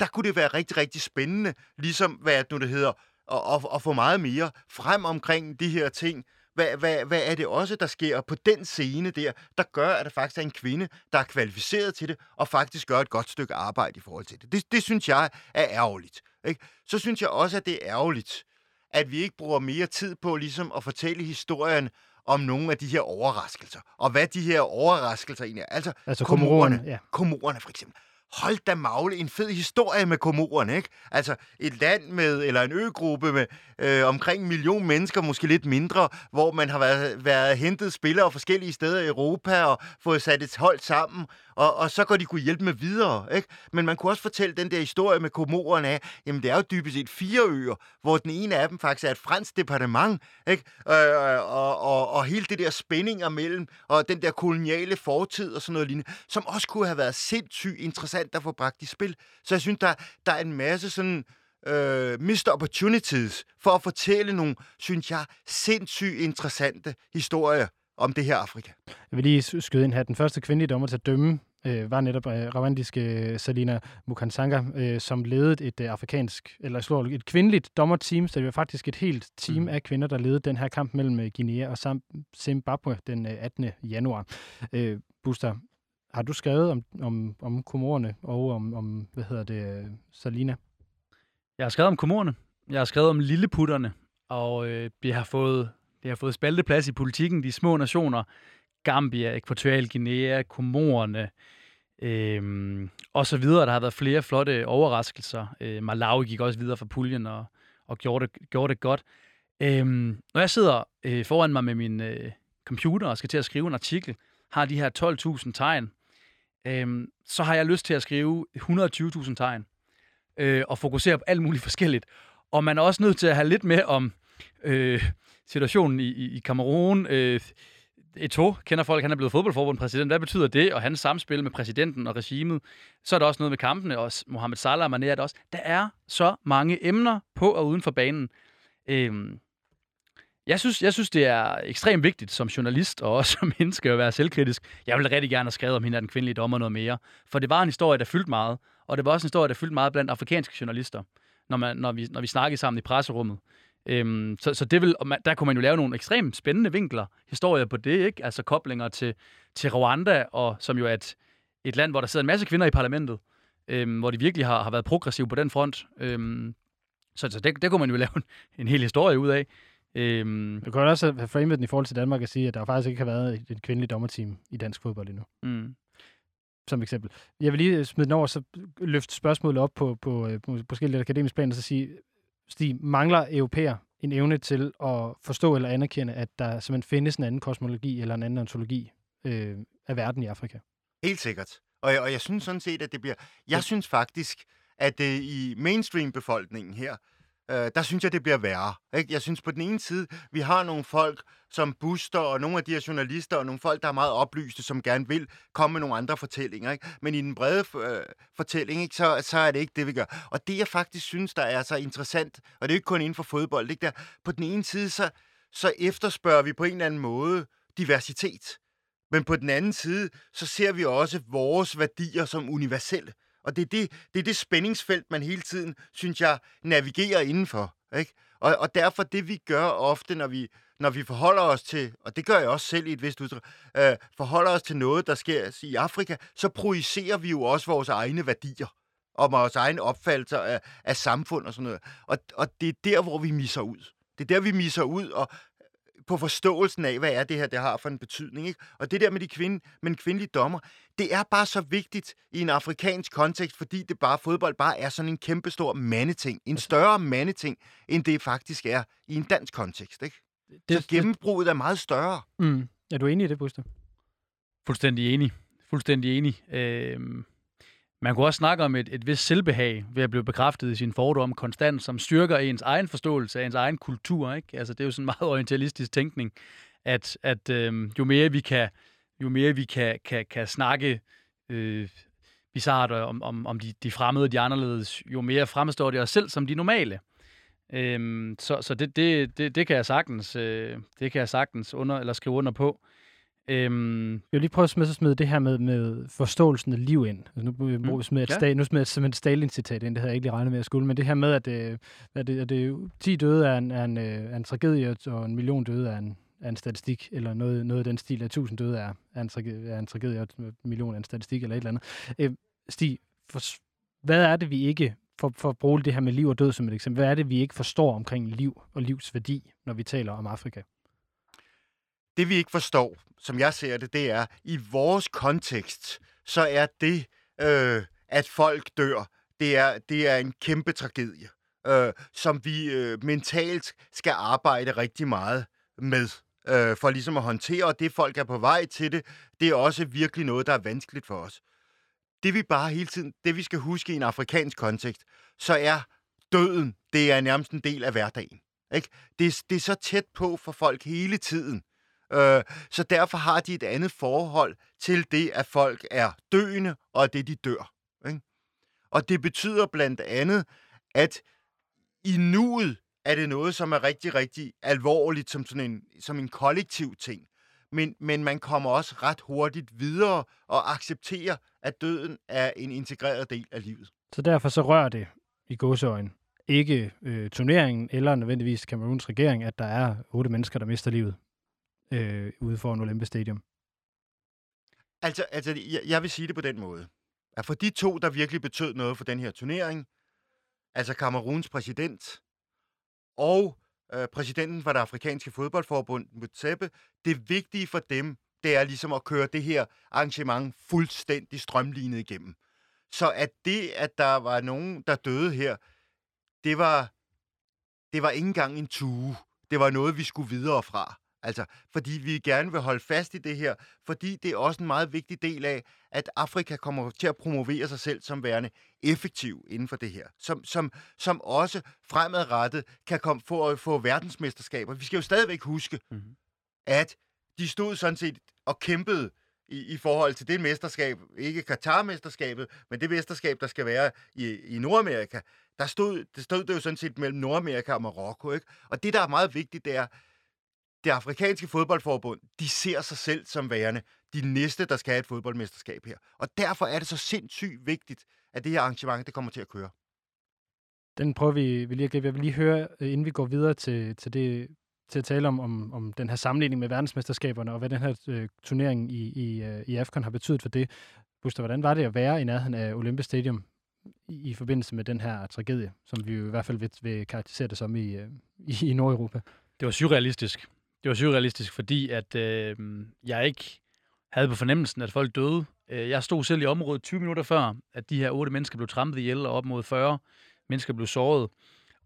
Der kunne det være rigtig, rigtig spændende, ligesom hvad det nu det hedder, at, at, at få meget mere frem omkring de her ting, hvad, hvad, hvad er det også, der sker på den scene der, der gør, at der faktisk er en kvinde, der er kvalificeret til det, og faktisk gør et godt stykke arbejde i forhold til det. Det, det synes jeg er ærgerligt. Ikke? Så synes jeg også, at det er ærgerligt, at vi ikke bruger mere tid på ligesom at fortælle historien om nogle af de her overraskelser. Og hvad de her overraskelser egentlig er. Altså, altså komorerne, ja. komorerne for eksempel hold da magle, en fed historie med Komorerne, ikke? Altså et land med, eller en øgruppe med øh, omkring en million mennesker, måske lidt mindre, hvor man har været, været hentet spillere forskellige steder i Europa og fået sat et hold sammen, og, og så går de kunne hjælpe med videre, ikke? Men man kunne også fortælle den der historie med Komorerne af, jamen det er jo dybest set fire øer, hvor den ene af dem faktisk er et fransk departement, ikke? Øh, og, og, og hele det der spændinger mellem, og den der koloniale fortid og sådan noget lignende, som også kunne have været sindssygt interessant at få bragt i spil. Så jeg synes, der, der er en masse sådan øh, missed opportunities for at fortælle nogle, synes jeg, sindssygt interessante historier om det her Afrika. Jeg vil lige skyde ind her. Den første kvindelige dommer til at dømme øh, var netop øh, rwandiske Salina Mukansanga, øh, som ledede et øh, afrikansk, eller slår et kvindeligt dommerteam, så det var faktisk et helt team mm. af kvinder, der ledede den her kamp mellem øh, Guinea og Zimbabwe den øh, 18. januar. Øh, Buster, har du skrevet om, om, om komorerne og om, om, hvad hedder det, øh, Salina? Jeg har skrevet om komorerne. Jeg har skrevet om lilleputterne, og øh, vi har fået det har fået spalteplads i politikken. De små nationer, Gambia, Ekvatorial Guinea, Komorerne, øhm, og så videre. Der har været flere flotte overraskelser. Øh, Malawi gik også videre fra puljen og, og gjorde, det, gjorde det godt. Øhm, når jeg sidder øh, foran mig med min øh, computer og skal til at skrive en artikel, har de her 12.000 tegn, øhm, så har jeg lyst til at skrive 120.000 tegn øh, og fokusere på alt muligt forskelligt. Og man er også nødt til at have lidt med om øh, situationen i, i, i Kamerun. Øh, Eto kender folk, han er blevet fodboldforbundspræsident. Hvad betyder det? Og hans samspil med præsidenten og regimet. Så er der også noget med kampene, og Mohamed Salah og Mané er der også. Der er så mange emner på og uden for banen. Øhm, jeg synes, jeg synes, det er ekstremt vigtigt som journalist og også som menneske at være selvkritisk. Jeg ville rigtig gerne have skrevet om hende den kvindelige dommer noget mere. For det var en historie, der fyldte meget. Og det var også en historie, der fyldte meget blandt afrikanske journalister, når, man, når, vi, når vi snakkede sammen i presserummet. Øhm, så, så det vil, man, der kunne man jo lave nogle ekstremt spændende vinkler, historier på det, ikke? Altså koblinger til, til Rwanda, og som jo er et, et land, hvor der sidder en masse kvinder i parlamentet, øhm, hvor de virkelig har, har været progressive på den front. Øhm, så så det, det kunne man jo lave en, en hel historie ud af. Øhm, du kan også have framet den i forhold til Danmark og sige, at der faktisk ikke har været et, et kvindeligt dommerteam i dansk fodbold endnu. Mm. Som eksempel. Jeg vil lige smide den over, så løfte spørgsmålet op på, på, på, på forskellige akademiske plan, og så sige, Stig, mangler europæer en evne til at forstå eller anerkende, at der simpelthen findes en anden kosmologi eller en anden ontologi øh, af verden i Afrika? Helt sikkert. Og jeg, og jeg synes sådan set, at det bliver... Jeg synes faktisk, at det i mainstream-befolkningen her, øh, der synes jeg, det bliver værre. Ikke? Jeg synes på den ene side, vi har nogle folk som Buster og nogle af de her journalister og nogle folk, der er meget oplyste, som gerne vil komme med nogle andre fortællinger. Ikke? Men i den brede øh, fortælling, ikke, så, så er det ikke det, vi gør. Og det, jeg faktisk synes, der er så interessant, og det er ikke kun inden for fodbold, ikke? Der, på den ene side, så, så efterspørger vi på en eller anden måde diversitet. Men på den anden side, så ser vi også vores værdier som universelle. Og det er det, det er det spændingsfelt, man hele tiden, synes jeg, navigerer indenfor. Ikke? Og, og derfor det, vi gør ofte, når vi, når vi forholder os til, og det gør jeg også selv i et vist udtryk, øh, forholder os til noget, der sker i Afrika, så projicerer vi jo også vores egne værdier og vores egne opfattelser af, af samfund og sådan noget. Og, og det er der, hvor vi misser ud. Det er der, vi misser ud, og på forståelsen af, hvad er det her, det har for en betydning. Ikke? Og det der med, de kvinde, med en kvindelig dommer, det er bare så vigtigt i en afrikansk kontekst, fordi det bare fodbold bare er sådan en kæmpestor mandeting. En større mandeting, end det faktisk er i en dansk kontekst. Ikke? Det, så gennembruddet er meget større. Mm. Er du enig i det, Buster? Fuldstændig enig. Fuldstændig enig. Øhm, man kunne også snakke om et, et vis selvbehag ved at blive bekræftet i sin fordom konstant, som styrker ens egen forståelse af ens egen kultur. Ikke? Altså, det er jo sådan en meget orientalistisk tænkning, at, at øhm, jo mere vi kan, jo mere vi kan, kan, kan snakke øh, bizart om, om, om de, de fremmede og de anderledes, jo mere fremstår det os selv som de normale. Øhm, så så det, det, det, det kan jeg sagtens, øh, det kan jeg sagtens under, eller skrive under på. Øhm, jeg vil lige prøve at smide, smide det her med, med forståelsen af liv ind. Altså nu, mm, vi smider et, ja. nu smider jeg et Stalin-citat ind, det havde jeg ikke lige regnet med at skulle, men det her med, at, øh, at, det, at det, 10 døde er en, er, en, er en tragedie, og en million døde er en, er en statistik, eller noget, noget af den stil, at 1000 døde er, er, en, tragedie, er en tragedie, og en million er en statistik, eller et eller andet. Øh, Stig, for, hvad er det, vi ikke, for, for at bruge det her med liv og død som et eksempel, hvad er det, vi ikke forstår omkring liv og livs værdi, når vi taler om Afrika? Det vi ikke forstår, som jeg ser det, det er, i vores kontekst, så er det øh, at folk dør, det er, det er en kæmpe tragedie, øh, som vi øh, mentalt skal arbejde rigtig meget med, øh, for ligesom at håndtere, og det folk er på vej til det, det er også virkelig noget, der er vanskeligt for os. Det vi bare hele tiden, det vi skal huske i en afrikansk kontekst, så er døden, det er nærmest en del af hverdagen. Ikke? Det, det er så tæt på for folk hele tiden. Øh, så derfor har de et andet forhold til det, at folk er døende, og det, de dør. Ikke? Og det betyder blandt andet, at i nuet er det noget, som er rigtig, rigtig alvorligt, som, sådan en, som en kollektiv ting. Men, men man kommer også ret hurtigt videre og accepterer, at døden er en integreret del af livet. Så derfor så rører det i godsøjen ikke øh, turneringen eller nødvendigvis Kameruns regering, at der er otte mennesker, der mister livet øh, ude for en Olympia Stadium. Altså, altså jeg, jeg vil sige det på den måde. At for de to, der virkelig betød noget for den her turnering, altså Kameruns præsident og øh, præsidenten for det afrikanske fodboldforbund, Mutsepe, det vigtige for dem, det er ligesom at køre det her arrangement fuldstændig strømlignet igennem. Så at det, at der var nogen, der døde her, det var, det var ikke engang en tue. Det var noget, vi skulle videre fra. Altså, fordi vi gerne vil holde fast i det her, fordi det er også en meget vigtig del af, at Afrika kommer til at promovere sig selv som værende effektiv inden for det her. Som, som, som også fremadrettet kan komme for at få verdensmesterskaber. Vi skal jo stadigvæk huske, mm-hmm. at de stod sådan set og kæmpede i, i forhold til det mesterskab, ikke Katar-mesterskabet, men det mesterskab, der skal være i, i Nordamerika, der stod, det stod det jo sådan set mellem Nordamerika og Marokko. Ikke? Og det, der er meget vigtigt, det er, det afrikanske fodboldforbund, de ser sig selv som værende de næste, der skal have et fodboldmesterskab her. Og derfor er det så sindssygt vigtigt, at det her arrangement, det kommer til at køre. Den prøver vi, vi lige at gribe. Jeg vil lige høre, øh, inden vi går videre til, til, det, til at tale om, om, om den her sammenligning med verdensmesterskaberne, og hvad den her øh, turnering i, i, øh, i AFCON har betydet for det. Buster, hvordan var det at være i nærheden af Olympia Stadium i, i forbindelse med den her tragedie, som vi jo i hvert fald vil, vil karakterisere det som i, øh, i, i Nordeuropa? Det var surrealistisk. Det var surrealistisk, fordi at øh, jeg ikke havde på fornemmelsen, at folk døde. Øh, jeg stod selv i området 20 minutter før, at de her otte mennesker blev trampet ihjel, og op mod 40 mennesker blev såret.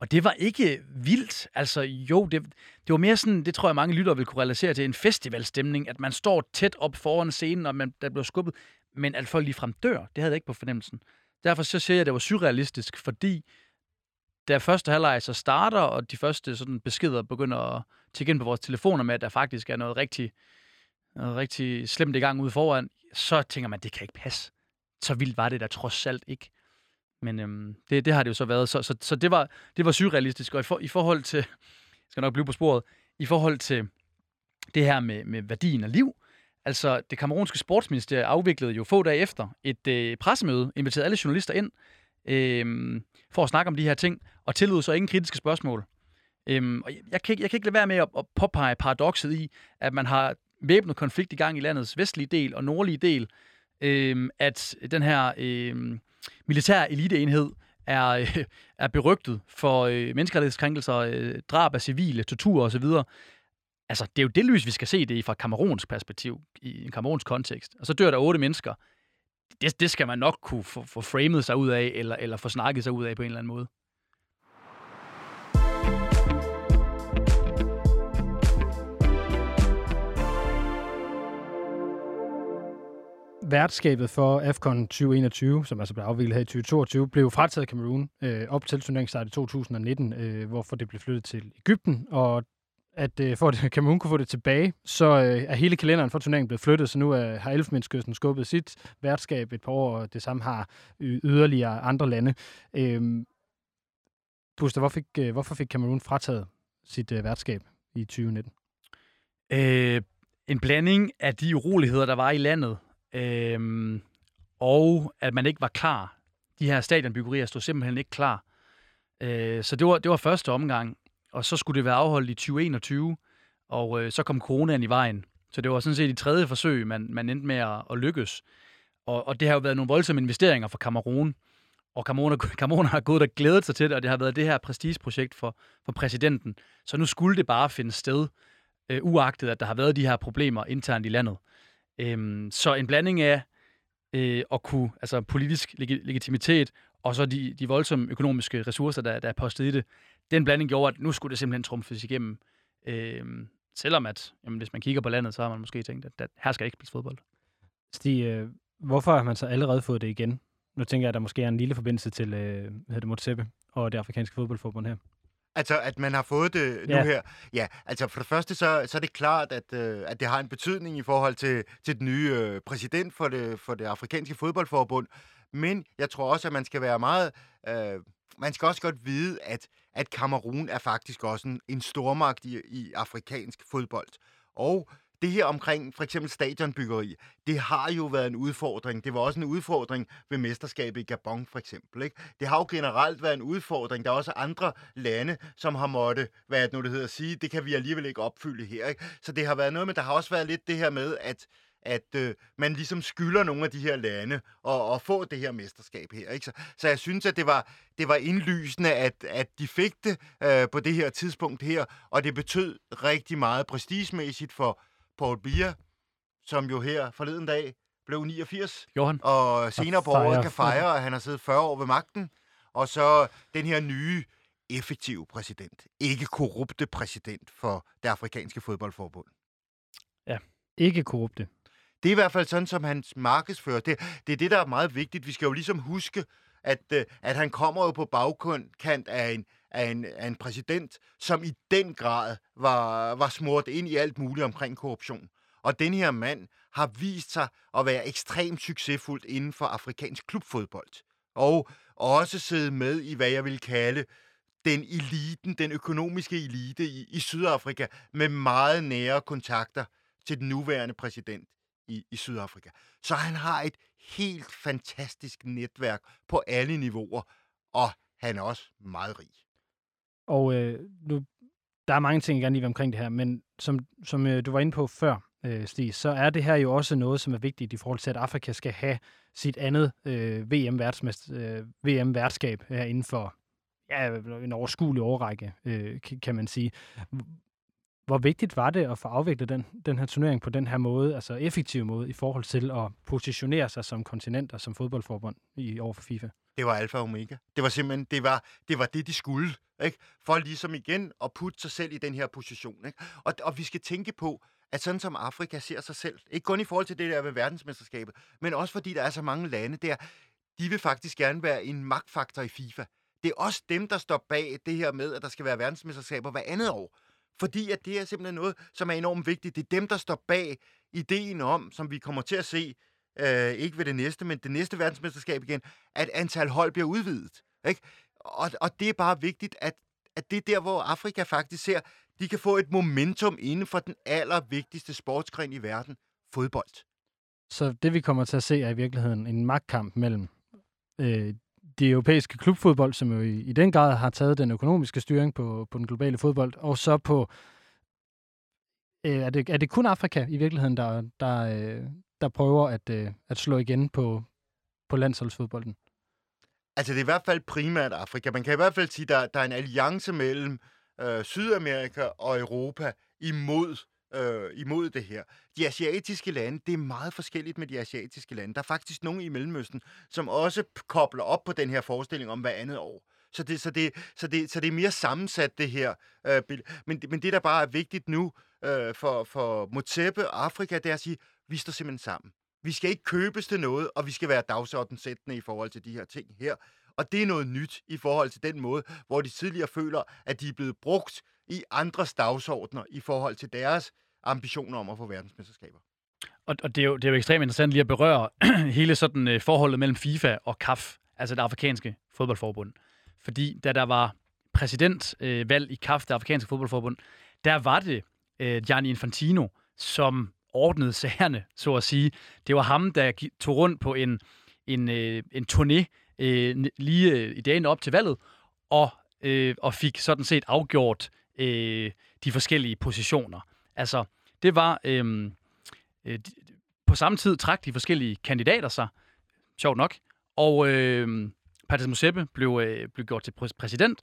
Og det var ikke vildt. Altså jo, det, det var mere sådan, det tror jeg mange lyttere vil kunne relatere til, en festivalstemning, at man står tæt op foran scenen, og man, der blev skubbet, men at folk ligefrem dør, det havde jeg ikke på fornemmelsen. Derfor så siger jeg, at det var surrealistisk, fordi da første halvleg så starter, og de første sådan beskeder begynder at tjekke ind på vores telefoner med, at der faktisk er noget rigtig, noget rigtig slemt i gang ude foran, så tænker man, det kan ikke passe. Så vildt var det der trods alt ikke. Men øhm, det, det har det jo så været. Så, så, så det, var, det var surrealistisk. Og i, for, i forhold til, jeg skal nok blive på sporet, i forhold til det her med, med værdien af liv, altså det kamerunske sportsministerium afviklede jo få dage efter et øh, pressemøde, inviterede alle journalister ind, øh, for at snakke om de her ting, og tillod så ingen kritiske spørgsmål. Øhm, og jeg, kan ikke, jeg kan ikke lade være med at, at påpege paradokset i, at man har væbnet konflikt i gang i landets vestlige del og nordlige del, øhm, at den her øhm, militære eliteenhed er, øh, er berygtet for øh, menneskerettighedskrænkelser, øh, drab af civile, tortur osv. Altså, det er jo det lys, vi skal se det i fra Kameruns perspektiv, i en Kameruns kontekst. Og så dør der otte mennesker. Det, det skal man nok kunne få, få framet sig ud af, eller, eller få snakket sig ud af på en eller anden måde. værtskabet for AFCON 2021, som altså blev afviklet her i 2022, blev frataget Cameroon øh, op til turneringsstart i 2019, øh, hvorfor det blev flyttet til Ægypten, og at øh, for at Cameroon kunne få det tilbage, så øh, er hele kalenderen for turneringen blevet flyttet, så nu øh, har Elfenbenskysten skubbet sit værtskab et par år, og det samme har yderligere andre lande. Øh, Buster, hvor fik, øh, hvorfor fik Cameroon frataget sit øh, værtskab i 2019? Øh, en blanding af de uroligheder, der var i landet, øh, og at man ikke var klar. De her stadionbyggerier stod simpelthen ikke klar. Øh, så det var, det var første omgang, og så skulle det være afholdt i 2021, og øh, så kom coronaen i vejen. Så det var sådan set i tredje forsøg, man, man endte med at, at lykkes. Og, og det har jo været nogle voldsomme investeringer for Kamerun, og Cameroon, Cameroon har gået og glædet sig til det, og det har været det her prestigeprojekt for, for præsidenten. Så nu skulle det bare finde sted, øh, uagtet at der har været de her problemer internt i landet. Øhm, så en blanding af øh, at kunne, altså politisk leg- legitimitet, og så de, de voldsomme økonomiske ressourcer, der, der er postet i det, den blanding gjorde, at nu skulle det simpelthen trumfes igennem. Øh, selvom at, jamen, hvis man kigger på landet, så har man måske tænkt, at, at her skal ikke spilles fodbold. Stig, øh, hvorfor har man så allerede fået det igen? Nu tænker jeg, at der måske er en lille forbindelse til øh, hvad det, Motsepe og det afrikanske fodboldforbund her. Altså, at man har fået det nu Ja. her. Ja, altså for det første, så, så er det klart, at, øh, at det har en betydning i forhold til, til den nye øh, præsident for det, for det afrikanske fodboldforbund. Men jeg tror også, at man skal være meget... Øh, man skal også godt vide, at, at Kamerun er faktisk også en, en stormagt i, i afrikansk fodbold. Og det her omkring for eksempel stadionbyggeri, det har jo været en udfordring. Det var også en udfordring ved mesterskabet i Gabon for eksempel. Ikke? Det har jo generelt været en udfordring. Der er også andre lande, som har måtte, hvad er det nu det hedder, sige, det kan vi alligevel ikke opfylde her. Ikke? Så det har været noget, men der har også været lidt det her med, at at øh, man ligesom skylder nogle af de her lande at, at få det her mesterskab her. Ikke? Så, så jeg synes, at det var, det var indlysende, at, at de fik det øh, på det her tidspunkt her, og det betød rigtig meget prestigemæssigt for Paul Biya, som jo her forleden dag blev 89, Johan? og senere på året kan fejre, at han har siddet 40 år ved magten. Og så den her nye effektive præsident, ikke korrupte præsident for det afrikanske fodboldforbund. Ikke korrupte. Det er i hvert fald sådan, som hans markedsfører. Det, det er det, der er meget vigtigt. Vi skal jo ligesom huske, at, øh, at han kommer jo på bagkant af en, af, en, af en præsident, som i den grad var, var smurt ind i alt muligt omkring korruption. Og den her mand har vist sig at være ekstremt succesfuldt inden for afrikansk klubfodbold. Og også siddet med i, hvad jeg vil kalde den eliten, den økonomiske elite i, i Sydafrika, med meget nære kontakter til den nuværende præsident i, i Sydafrika. Så han har et helt fantastisk netværk på alle niveauer, og han er også meget rig. Og øh, nu, der er mange ting, jeg gerne lige vil omkring det her, men som, som øh, du var inde på før, øh, Stig, så er det her jo også noget, som er vigtigt i forhold til, at Afrika skal have sit andet øh, VM-værtskab øh, VM -værtskab her inden for ja, en overskuelig overrække, øh, kan man sige. Hvor vigtigt var det at få afviklet den, den her turnering på den her måde, altså effektiv måde, i forhold til at positionere sig som kontinent og som fodboldforbund i over for FIFA? Det var alfa og omega. Det var simpelthen, det var det, var det de skulle. Ikke? For ligesom igen at putte sig selv i den her position. Ikke? Og, og vi skal tænke på, at sådan som Afrika ser sig selv, ikke kun i forhold til det der ved verdensmesterskabet, men også fordi der er så mange lande der, de vil faktisk gerne være en magtfaktor i FIFA. Det er også dem, der står bag det her med, at der skal være verdensmesterskaber hver andet år. Fordi at det er simpelthen noget, som er enormt vigtigt. Det er dem, der står bag ideen om, som vi kommer til at se, øh, ikke ved det næste, men det næste verdensmesterskab igen, at antal hold bliver udvidet. Ikke? Og, og det er bare vigtigt, at, at det er der, hvor Afrika faktisk ser, de kan få et momentum inden for den allervigtigste sportsgren i verden, fodbold. Så det, vi kommer til at se, er i virkeligheden en magtkamp mellem øh, de europæiske klubfodbold, som jo i, i den grad har taget den økonomiske styring på, på den globale fodbold, og så på... Øh, er, det, er det kun Afrika i virkeligheden, der, der, øh, der prøver at, øh, at slå igen på, på landsholdsfodbolden? Altså, det er i hvert fald primært Afrika. Man kan i hvert fald sige, at der, der er en alliance mellem øh, Sydamerika og Europa imod, øh, imod det her. De asiatiske lande, det er meget forskelligt med de asiatiske lande. Der er faktisk nogle i Mellemøsten, som også kobler op på den her forestilling om hver andet år. Så det, så det, så det, så det er mere sammensat, det her. Øh, men, men det, der bare er vigtigt nu øh, for, for Motsepe og Afrika, det er at sige, vi står simpelthen sammen. Vi skal ikke købes til noget, og vi skal være dagsordensættende i forhold til de her ting her. Og det er noget nyt i forhold til den måde, hvor de tidligere føler, at de er blevet brugt i andres dagsordner i forhold til deres ambitioner om at få verdensmesterskaber. Og, og det, er jo, det er jo ekstremt interessant lige at berøre hele sådan øh, forholdet mellem FIFA og CAF, altså det afrikanske fodboldforbund. Fordi da der var præsidentvalg øh, i CAF, det afrikanske fodboldforbund, der var det øh, Gianni Infantino, som ordnede sagerne, så at sige. Det var ham, der tog rundt på en, en, øh, en turné øh, lige øh, i dagen op til valget, og, øh, og fik sådan set afgjort øh, de forskellige positioner. Altså, det var... Øhm, øh, øh, på samme tid trak de forskellige kandidater sig, sjovt nok, og øh, Patrice Museppe blev, øh, blev gjort til præsident,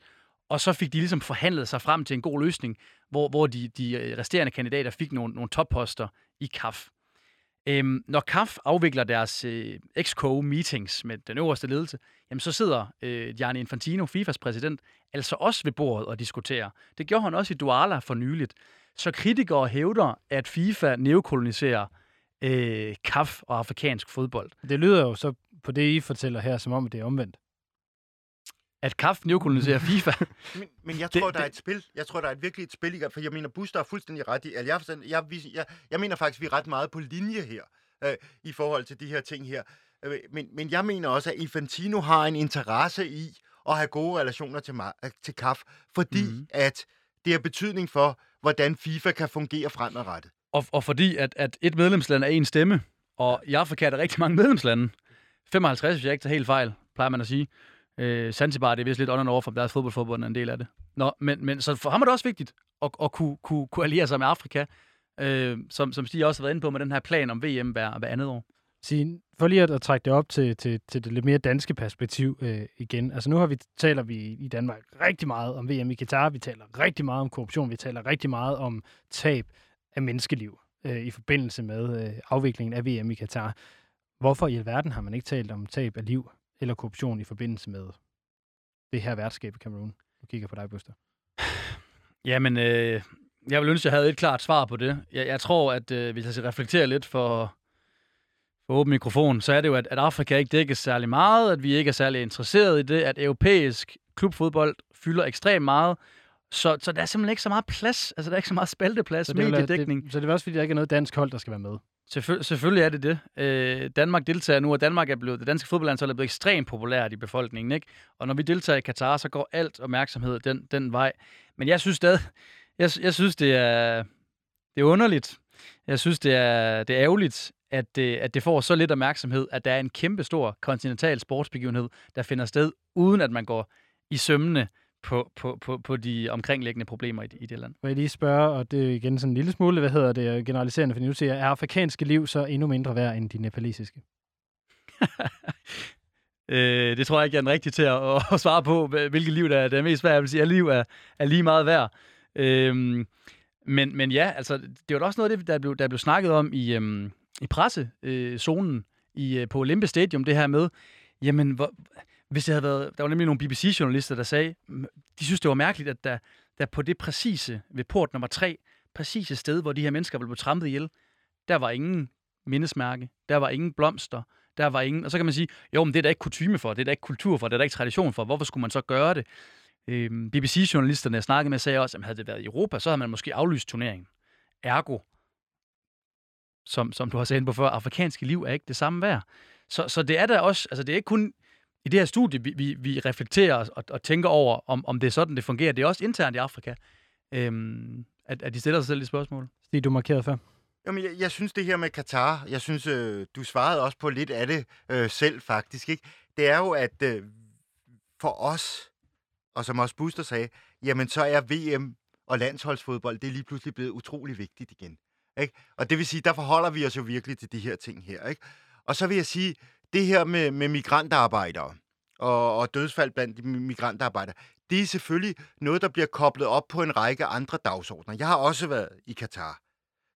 og så fik de ligesom forhandlet sig frem til en god løsning, hvor, hvor de, de øh, resterende kandidater fik nogle, nogle topposter i CAF. Øhm, når KAF afvikler deres øh, XCO-meetings med den øverste ledelse, jamen så sidder øh, Gianni Infantino, FIFAs præsident, altså også ved bordet og diskuterer. Det gjorde han også i Douala for nyligt. Så kritikere hævder, at FIFA neokoloniserer øh, KAF og afrikansk fodbold. Det lyder jo så på det, I fortæller her, som om det er omvendt. At KAF neokoloniserer FIFA? Men, men jeg tror, det, der er et spil. Jeg tror, der er et virkelig et spil for jeg mener, Buster er fuldstændig ret i. Altså, jeg, jeg, jeg, jeg mener faktisk, vi er ret meget på linje her, øh, i forhold til de her ting her. Øh, men, men jeg mener også, at Infantino har en interesse i at have gode relationer til, til KAF, fordi mm-hmm. at det har betydning for, hvordan FIFA kan fungere fremadrettet. Og, og fordi at, at et medlemsland er en stemme, og i Afrika er der rigtig mange medlemslande. 55, hvis jeg ikke tager helt fejl, plejer man at sige. Øh, Zanzibar, det er vist lidt under over om deres fodboldforbund er en del af det. Nå, men, men så for ham er det også vigtigt at, at kunne, kunne, kunne alliere sig med Afrika, øh, som, som Stig også har været inde på med den her plan om VM hver, hver andet år. Sige, for lige at, at trække det op til, til, til det lidt mere danske perspektiv øh, igen. Altså nu har vi, taler vi i Danmark rigtig meget om VM i Katar, vi taler rigtig meget om korruption, vi taler rigtig meget om tab af menneskeliv øh, i forbindelse med øh, afviklingen af VM i Katar. Hvorfor i alverden har man ikke talt om tab af liv eller korruption i forbindelse med det her værtskab i Cameroon? Nu kigger på dig, Buster. Jamen, øh, jeg vil ønske, at jeg havde et klart svar på det. Jeg, jeg tror, at øh, hvis jeg skal reflektere lidt for, for åben mikrofon, så er det jo, at, at Afrika ikke dækkes særlig meget, at vi ikke er særlig interesseret i det, at europæisk klubfodbold fylder ekstremt meget, så, så der er simpelthen ikke så meget plads, altså der er ikke så meget spalteplads, så det mediedækning. Det, så det er også fordi, der ikke er noget dansk hold, der skal være med. Selvføl- selvfølgelig er det det. Øh, Danmark deltager nu, og Danmark er blevet, det danske fodboldlandshold er blevet ekstremt populært i befolkningen. Ikke? Og når vi deltager i Katar, så går alt opmærksomhed den, den vej. Men jeg synes stadig, jeg, jeg synes, det er, det er underligt. Jeg synes, det er, det er ærgerligt, at det, at det får så lidt opmærksomhed, at der er en kæmpe stor kontinental sportsbegivenhed, der finder sted, uden at man går i sømmene på, på, på, på de omkringliggende problemer i, i det land. Må jeg lige spørge, og det er igen sådan en lille smule, hvad hedder det, generaliserende, for nu siger er afrikanske liv så endnu mindre værd end de nepalesiske? øh, det tror jeg ikke, jeg er den rigtige til at, at, svare på, hvilket liv der er, er mest værd. Jeg vil sige, at liv er, er lige meget værd. Øh, men, men ja, altså, det var også noget af det, der blev, der blev snakket om i, øhm, i pressezonen øh, i, øh, på Olympia Stadium, det her med, jamen, hvor, hvis det havde været, der var nemlig nogle BBC-journalister, der sagde, de synes, det var mærkeligt, at der, der på det præcise, ved port nummer tre, præcise sted, hvor de her mennesker blev trampet ihjel, der var ingen mindesmærke, der var ingen blomster, der var ingen... Og så kan man sige, jo, men det er der ikke kutume for, det er der ikke kultur for, det er der ikke tradition for, hvorfor skulle man så gøre det? Øhm, BBC-journalisterne, jeg snakkede med, sagde også, at havde det været i Europa, så havde man måske aflyst turneringen. Ergo, som, som du har sagt på før, afrikanske liv er ikke det samme værd. Så, så det er da også, altså det er ikke kun i det her studie, vi, vi, vi reflekterer og, og tænker over, om, om det er sådan, det fungerer. Det er også internt i Afrika, øhm, at, at de stiller sig selv de spørgsmål. Stig, du markerede før. Jamen, jeg, jeg synes det her med Katar, jeg synes, øh, du svarede også på lidt af det øh, selv faktisk. Ikke? Det er jo, at øh, for os, og som også Buster sagde, jamen så er VM og landsholdsfodbold, det er lige pludselig blevet utrolig vigtigt igen. Ikke? Og det vil sige, der forholder vi os jo virkelig til de her ting her. Ikke? Og så vil jeg sige, det her med, med migrantarbejdere og, og dødsfald blandt migrantarbejdere, det er selvfølgelig noget, der bliver koblet op på en række andre dagsordner. Jeg har også været i Katar.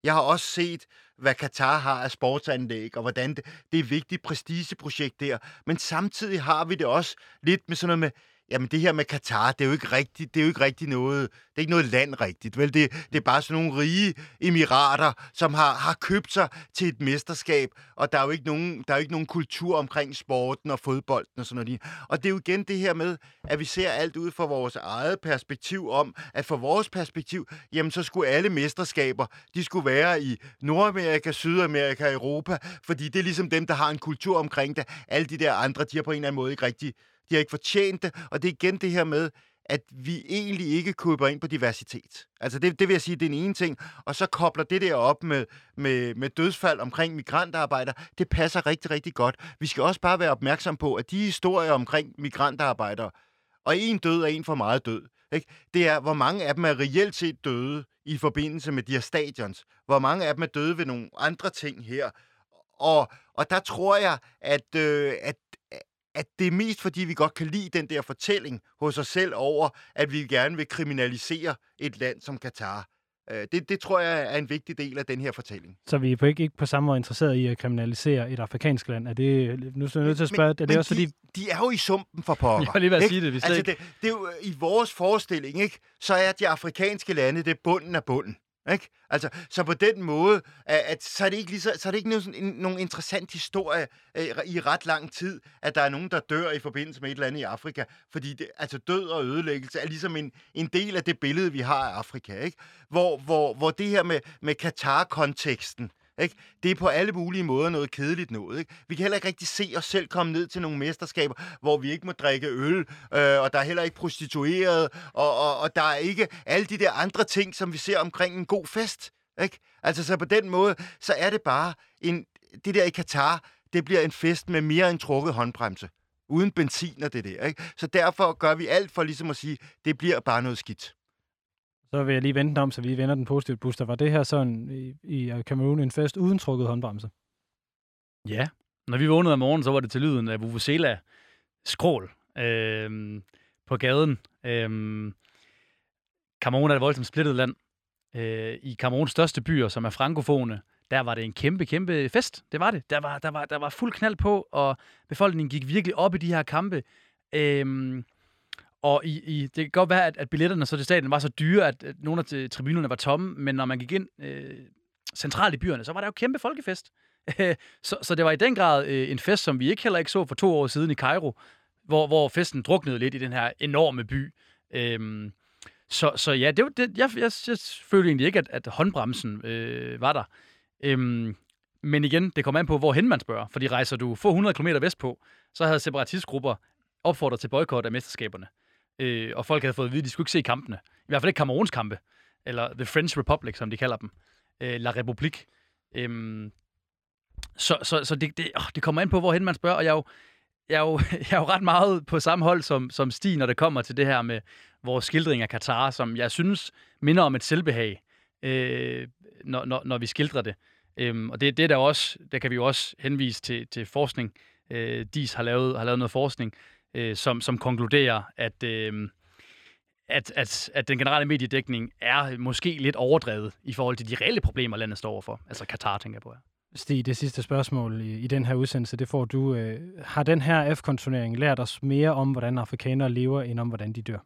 Jeg har også set, hvad Katar har af sportsanlæg, og hvordan det, det er et vigtigt prestigeprojekt der. Men samtidig har vi det også lidt med sådan noget med, jamen det her med Katar, det er jo ikke rigtigt, det er jo ikke rigtigt noget, det er ikke noget land rigtigt, vel? Det, det er bare sådan nogle rige emirater, som har, har købt sig til et mesterskab, og der er jo ikke nogen, der er jo ikke nogen kultur omkring sporten og fodbolden og sådan noget. Og det er jo igen det her med, at vi ser alt ud fra vores eget perspektiv om, at fra vores perspektiv, jamen så skulle alle mesterskaber, de skulle være i Nordamerika, Sydamerika, Europa, fordi det er ligesom dem, der har en kultur omkring det. Alle de der andre, de har på en eller anden måde ikke rigtig de har ikke fortjent det, og det er igen det her med, at vi egentlig ikke køber ind på diversitet. Altså det, det vil jeg sige, det er den ene ting. Og så kobler det der op med, med, med dødsfald omkring migrantarbejdere. Det passer rigtig, rigtig godt. Vi skal også bare være opmærksom på, at de historier omkring migrantarbejdere, og en død er en for meget død. Ikke? Det er, hvor mange af dem er reelt set døde i forbindelse med de her stadions. Hvor mange af dem er døde ved nogle andre ting her. Og, og der tror jeg, at, øh, at at det er mest fordi, vi godt kan lide den der fortælling hos os selv over, at vi gerne vil kriminalisere et land som Katar. Øh, det, det tror jeg er en vigtig del af den her fortælling. Så vi er på ikke, ikke på samme måde interesseret i at kriminalisere et afrikansk land. Er det, nu er jeg nødt til at spørge, men, er det også de, fordi... De er jo i sumpen for pokker. Jeg var lige ved at sige det. Vi altså, det, det er jo, I vores forestilling, ikke, så er de afrikanske lande, det bunden af bunden. Ikke? Altså, så på den måde, at, at, så er det ikke, lige så, så er det ikke nogen, en, nogen interessant historie øh, i ret lang tid, at der er nogen, der dør i forbindelse med et eller andet i Afrika. Fordi det, altså, død og ødelæggelse er ligesom en, en del af det billede, vi har af Afrika. Ikke? Hvor, hvor, hvor det her med, med Katar-konteksten, ikke? Det er på alle mulige måder noget kedeligt noget. Ikke? Vi kan heller ikke rigtig se os selv komme ned til nogle mesterskaber, hvor vi ikke må drikke øl, øh, og der er heller ikke prostitueret, og, og, og der er ikke alle de der andre ting, som vi ser omkring en god fest. Ikke? Altså, så på den måde, så er det bare en... Det der i Katar, det bliver en fest med mere end trukket håndbremse. Uden benzin og det der. Ikke? Så derfor gør vi alt for ligesom at sige, det bliver bare noget skidt. Så vil jeg lige vente om, så vi vender den positivt, Buster. Var det her sådan i, i Cameroon en fest uden trukket håndbremse? Ja. Når vi vågnede om morgenen, så var det til lyden af Vuvuzela skrål øh, på gaden. Øh, Cameroon er et voldsomt splittet land. Øh, I Cameroons største byer, som er frankofone, der var det en kæmpe, kæmpe fest. Det var det. Der var, der var, der var fuld knald på, og befolkningen gik virkelig op i de her kampe. Øh, og i, i, det kan godt være, at, at billetterne så til stadion var så dyre, at, at nogle af tribunerne var tomme, men når man gik ind øh, centralt i byerne, så var der jo kæmpe folkefest. så, så det var i den grad øh, en fest, som vi ikke heller ikke så for to år siden i Cairo, hvor, hvor festen druknede lidt i den her enorme by. Øhm, så, så ja, det, det, jeg, jeg, jeg følte egentlig ikke, at, at håndbremsen øh, var der. Øhm, men igen, det kommer an på, hvorhen man spørger. Fordi rejser du få 100 km vestpå, så havde separatistgrupper opfordret til boykot af mesterskaberne øh, og folk havde fået at vide, at de skulle ikke se kampene. I hvert fald ikke Kameruns kampe, eller The French Republic, som de kalder dem. Øh, La République. Øhm, så så, så det, det, åh, det kommer ind på, hvorhen man spørger, og jeg er jo, jeg er jo, jeg er jo ret meget på samme hold som, som Stig, når det kommer til det her med vores skildring af Katar, som jeg synes minder om et selvbehag, øh, når, når, når vi skildrer det. Øhm, og det, det er der også, der kan vi jo også henvise til, til forskning. Øh, DIS har lavet, har lavet noget forskning, øh, som, som konkluderer, at, øh, at, at, at den generelle mediedækning er måske lidt overdrevet i forhold til de reelle problemer, landet står overfor. Altså Katar, tænker jeg på. Ja. Stig, det sidste spørgsmål i, i den her udsendelse, det får du. Øh, har den her F-kontonering lært os mere om, hvordan afrikanere lever, end om, hvordan de dør?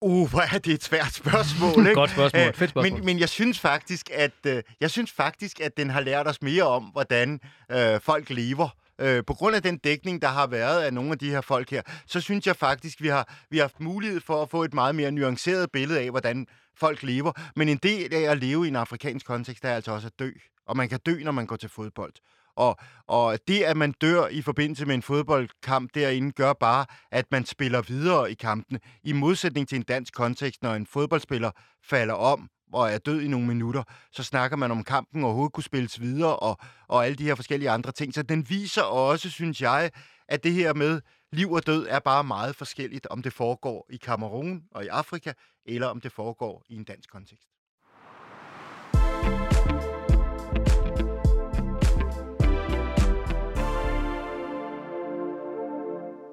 Uh, hvor er det et svært spørgsmål, ikke? Godt spørgsmål. Fedt spørgsmål. Men, men jeg synes faktisk, at øh, jeg synes faktisk, at den har lært os mere om, hvordan øh, folk lever øh, på grund af den dækning, der har været af nogle af de her folk her, så synes jeg faktisk, vi har, vi har haft mulighed for at få et meget mere nuanceret billede af, hvordan folk lever. Men en del af at leve i en afrikansk kontekst, er altså også at dø. Og man kan dø, når man går til fodbold. Og, og det, at man dør i forbindelse med en fodboldkamp derinde, gør bare, at man spiller videre i kampene. I modsætning til en dansk kontekst, når en fodboldspiller falder om, og er død i nogle minutter, så snakker man om kampen overhovedet kunne spilles videre, og, og alle de her forskellige andre ting. Så den viser også, synes jeg, at det her med liv og død er bare meget forskelligt, om det foregår i Kamerun og i Afrika, eller om det foregår i en dansk kontekst.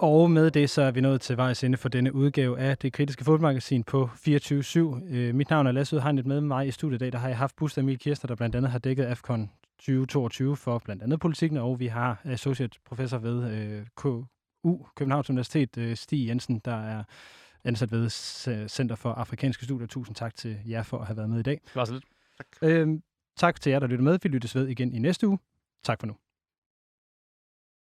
Og med det, så er vi nået til vejs ende for denne udgave af det kritiske fodboldmagasin på 24-7. Øh, mit navn er Lasse Udhegnet med mig i studiet i dag. Der har jeg haft Buster Emil Kirster, der blandt andet har dækket AFCON 2022 for blandt andet politikken, og vi har associate professor ved øh, KU, Københavns Universitet, øh, Stig Jensen, der er ansat ved Center for Afrikanske Studier. Tusind tak til jer for at have været med i dag. Det var så lidt. Tak. Øh, tak til jer, der lytter med. Vi lyttes ved igen i næste uge. Tak for nu.